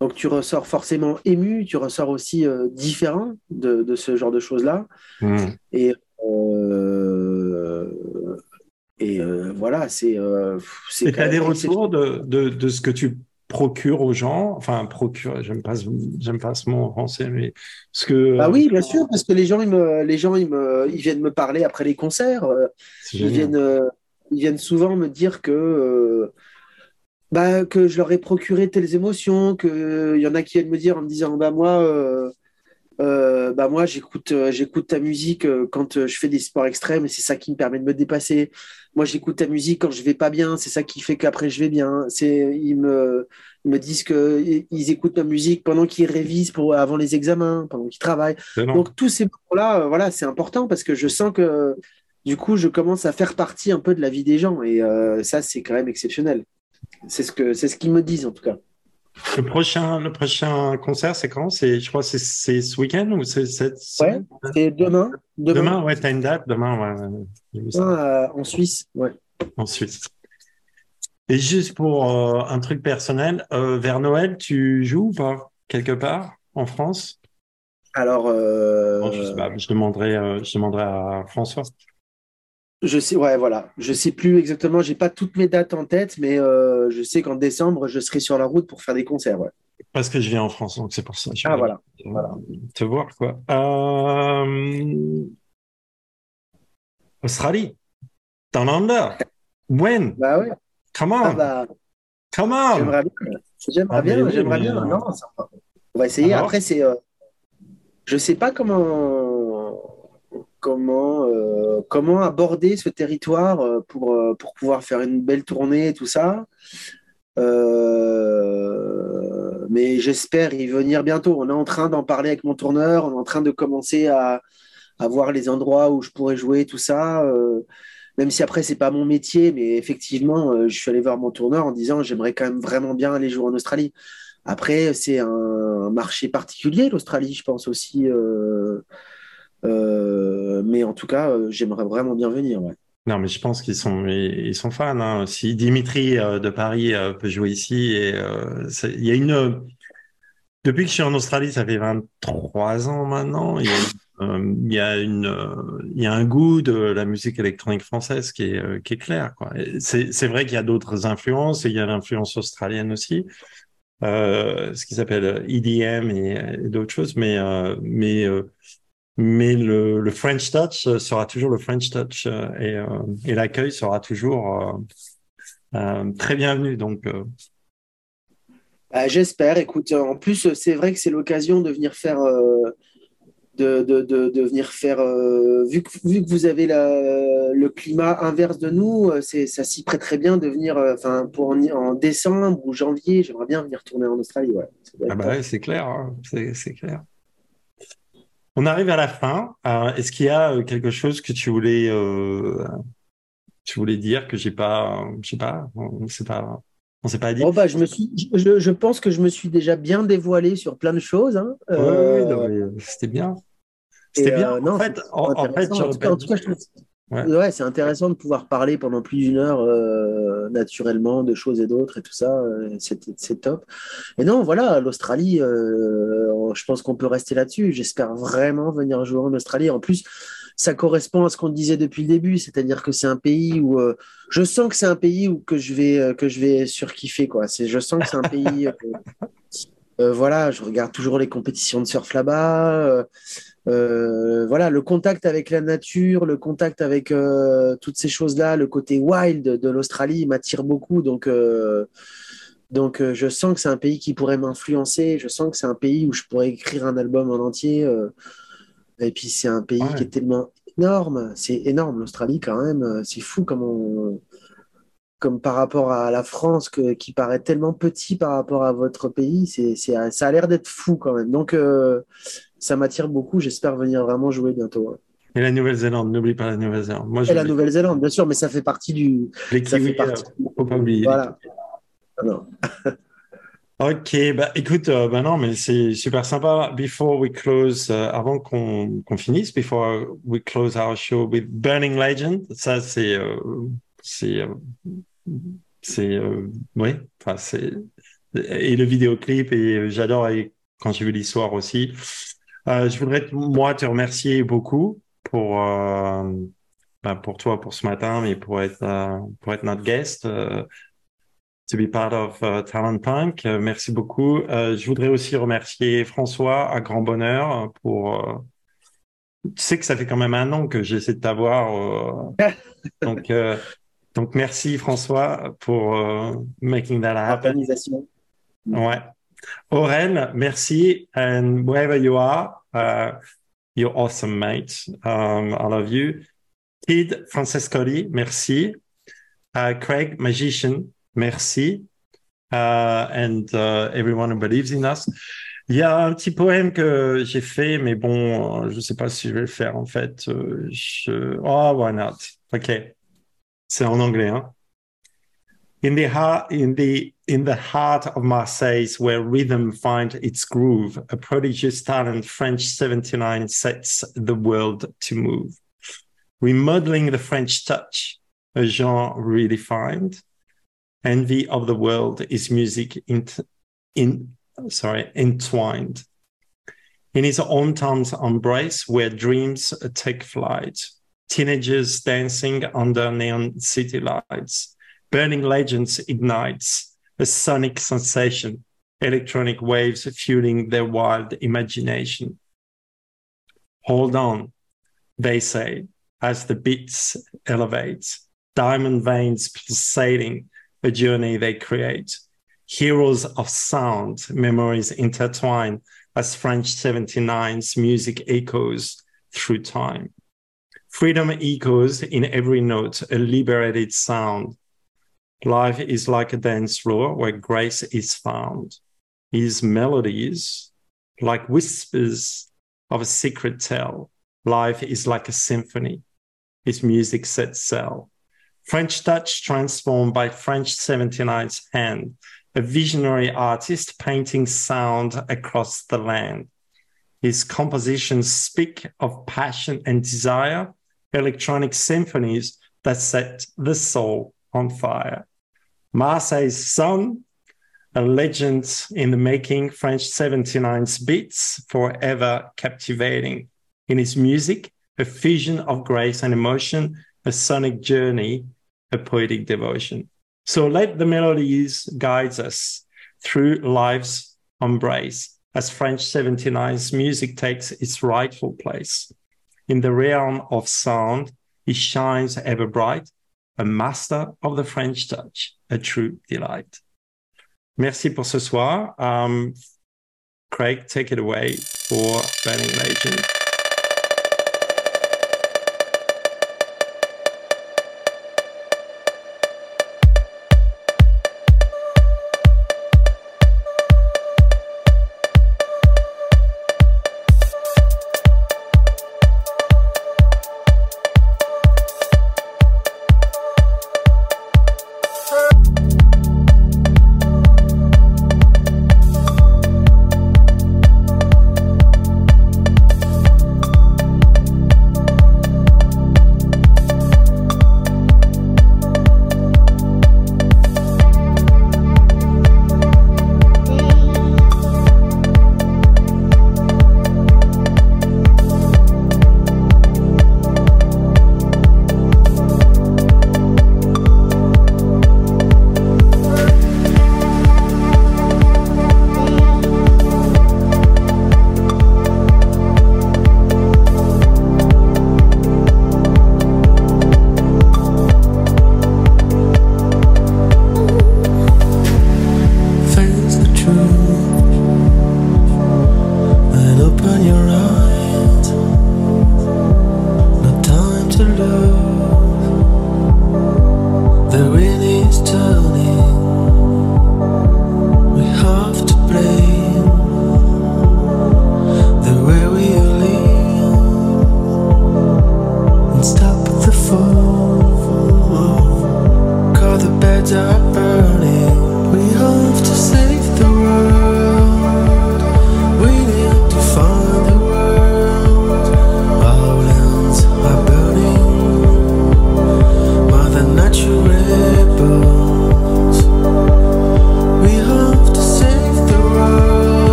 donc, tu ressors forcément ému, tu ressors aussi euh, différent de, de ce genre de choses-là. Hmm. Et, euh, et euh, voilà, c'est. Euh, c'est tu as des retours de, de, de ce que tu procures aux gens? Enfin, procure, j'aime pas, ce- j'aime pas ce mot en français, mais ce que. Bah oui, bien sûr, parce que les gens, ils me, les gens, ils me, ils viennent me parler après les concerts. euh, Ils viennent, euh, ils viennent souvent me dire que, euh, bah, que je leur ai procuré telles émotions, que il y en a qui viennent me dire en me disant, bah moi, euh, euh, bah moi j'écoute, euh, j'écoute ta musique euh, quand euh, je fais des sports extrêmes et c'est ça qui me permet de me dépasser. Moi j'écoute ta musique quand je vais pas bien, c'est ça qui fait qu'après je vais bien. C'est, ils me, ils me disent que ils écoutent ma musique pendant qu'ils révisent pour avant les examens, pendant qu'ils travaillent. Donc tous ces moments-là, euh, voilà, c'est important parce que je sens que du coup, je commence à faire partie un peu de la vie des gens et ça, c'est quand même exceptionnel. C'est ce que c'est ce qu'ils me disent en tout cas. Le prochain, le prochain concert, c'est quand? C'est, je crois, que c'est, c'est ce week-end ou c'est cette Ouais, c'est demain, demain, Demain, ouais, t'as une date, demain, ouais, demain, euh, en Suisse. Ouais. en Suisse. Et juste pour euh, un truc personnel, euh, vers Noël, tu joues ou pas? Quelque part, en France? Alors, euh, Non, je sais pas, je demanderai, je demanderai à François. Je sais, ouais, voilà, je sais plus exactement. J'ai pas toutes mes dates en tête, mais euh, je sais qu'en décembre, je serai sur la route pour faire des concerts. Ouais. Parce que je viens en France, donc c'est pour ça. Je Ah voilà. voilà. Te voir, quoi. Euh, Australie. Down under. When? Bah ouais. Come on. Ah bah, Come on. j'aimerais bien. J'aimerais Ah, bien, oui, j'aimerais bien. Non, on va essayer. Alors Après, c'est. euh, je sais pas comment. Comment, euh, comment aborder ce territoire euh, pour, euh, pour pouvoir faire une belle tournée et tout ça. Mais j'espère y venir bientôt. On est en train d'en parler avec mon tourneur, on est en train de commencer à, voir les endroits où je pourrais jouer, tout ça. Même si après, c'est pas mon métier, mais effectivement, je suis allé voir mon tourneur en disant j'aimerais quand même vraiment bien aller jouer en Australie. Après, c'est un marché particulier, l'Australie, je pense aussi. Mais en tout cas, euh, j'aimerais vraiment bien venir. Non, mais je pense qu'ils sont, ils sont fans. Hein. Si Dimitri euh, de Paris euh, peut jouer ici, et euh, y a une. Depuis que je suis en Australie, ça fait 23 ans maintenant. Il y a, euh, y a euh, un goût de la musique électronique française qui est, euh, qui est clair, C'est, vrai qu'il y a d'autres influences, il y a l'influence australienne aussi, euh, ce qui s'appelle EDM et, et d'autres choses, mais, euh, mais, euh, mais le, le French Touch euh, sera toujours le French Touch euh, et, euh, et l'accueil sera toujours très bienvenu. Donc, Bah, j'espère. Écoute, en plus, c'est vrai que c'est l'occasion de venir faire. euh, de, de, de, de venir faire. euh, vu, que, vu que vous avez la- le climat inverse de nous, ça s'y prête très bien de venir. euh, Enfin, pour en, en décembre ou janvier, j'aimerais bien venir tourner en Australie. Ouais. Ah bah ouais, c'est clair, hein, c'est clair. On arrive à la fin. Est-ce qu'il y a euh, quelque chose que tu voulais, euh, tu voulais dire que j'ai pas, je sais pas, on s'est pas, on s'est pas dit? Bon, bah, je, me suis, je, je pense que je me suis déjà bien dévoilé sur plein de choses. hein. Euh, non, mais, euh, c'était bien. C'était bien. euh, non, en fait, c'est en, en fait, en tout cas, je trouve- Ouais. C'est intéressant de pouvoir parler pendant plus d'une heure euh, naturellement de choses et d'autres et tout ça. euh, C'est top. Et non, voilà, l'Australie, euh, je pense qu'on peut rester là-dessus. J'espère vraiment venir jouer en Australie. En plus, ça correspond à ce qu'on disait depuis le début, c'est-à-dire que c'est un pays où je sens que c'est un pays où que je vais que je vais surkiffer quoi. Je sens que c'est un pays euh, voilà, je regarde toujours les compétitions de surf là-bas. Euh, voilà, le contact avec la nature, le contact avec euh, toutes ces choses-là, le côté wild de l'Australie m'attire beaucoup. Donc, euh, donc je sens que c'est un pays qui pourrait m'influencer. Je sens que c'est un pays où je pourrais écrire un album en entier. et puis, c'est un pays Ouais. qui est tellement énorme. C'est énorme, l'Australie, quand même. C'est fou comme on- Comme par rapport à la France, que- qui paraît tellement petit par rapport à votre pays, c'est, c'est- ça a l'air d'être fou quand même. Donc, euh, ça m'attire beaucoup. J'espère venir vraiment jouer bientôt. hein. Et la Nouvelle-Zélande, n'oublie pas la Nouvelle-Zélande. Moi, Et la Nouvelle-Zélande, bien sûr, mais ça fait partie du. les Ça fait kiwis, partie. euh, faut pas oublier. Voilà. Non. Ok, bah écoute, euh, bah non, mais c'est super sympa. Before we close, euh, avant qu'on qu'on finisse, before we close our show with Burning Legend, ça c'est euh, c'est c'est oui, enfin c'est et le vidéoclip et j'adore quand j'ai vu l'histoire aussi. Euh, je voudrais moi te remercier beaucoup pour euh, bah, pour toi pour ce matin, mais pour être euh, pour être notre guest. to be part of uh, Talent Punk. Merci beaucoup. Je voudrais aussi remercier François à grand bonheur pour. tu sais que ça fait quand même un an que j'essaie de t'avoir. donc, donc merci François pour making that happen. Organisation. Ouais. Aurel, merci. And wherever you are, uh, you're awesome, mate. Um, I love you. Kid Francescoli, merci. Uh, Craig, magician, merci. Uh, and uh, everyone who believes in us. Il y a un petit poème que j'ai fait, mais bon, je sais pas si je vais le faire en fait. Euh. Oh, why not? Ok. C'est en anglais, hein. In the heart, in the in the heart of Marseille, where rhythm finds its groove, a prodigious talent, French 79 sets the world to move. Remodeling the French touch, a genre redefined. Envy of the world is music in, in sorry, entwined. In his own town's embrace, where dreams take flight, teenagers dancing under neon city lights, burning legends ignites a sonic sensation, electronic waves fueling their wild imagination. Hold on, they say, as the beats elevate, diamond veins pulsating, a journey they create. Heroes of sound, memories intertwine as French 79's music echoes through time. Freedom echoes in every note, a liberated sound. Life is like a dance floor where grace is found. His melodies, like whispers of a secret tale. Life is like a symphony. His music sets sail. French Dutch transformed by French 79's hand, a visionary artist painting sound across the land. His compositions speak of passion and desire, electronic symphonies that set the soul on fire. Marseille's son, a legend in the making, French 79's beats forever captivating. In his music, a fusion of grace and emotion, a sonic journey, a poetic devotion. So let the melodies guide us through life's embrace as French 79's music takes its rightful place. In the realm of sound, he shines ever bright, a master of the French touch, a true delight. Merci pour ce soir. Um, Craig, take it away for Burning Legend.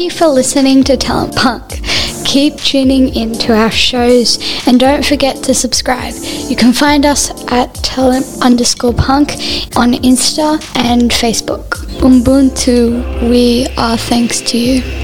Thank you for listening to Talent Punk. Keep tuning in to our shows and don't forget to subscribe. You can find us at talent underscore punk on Insta and Facebook. Ubuntu, we are thanks to you.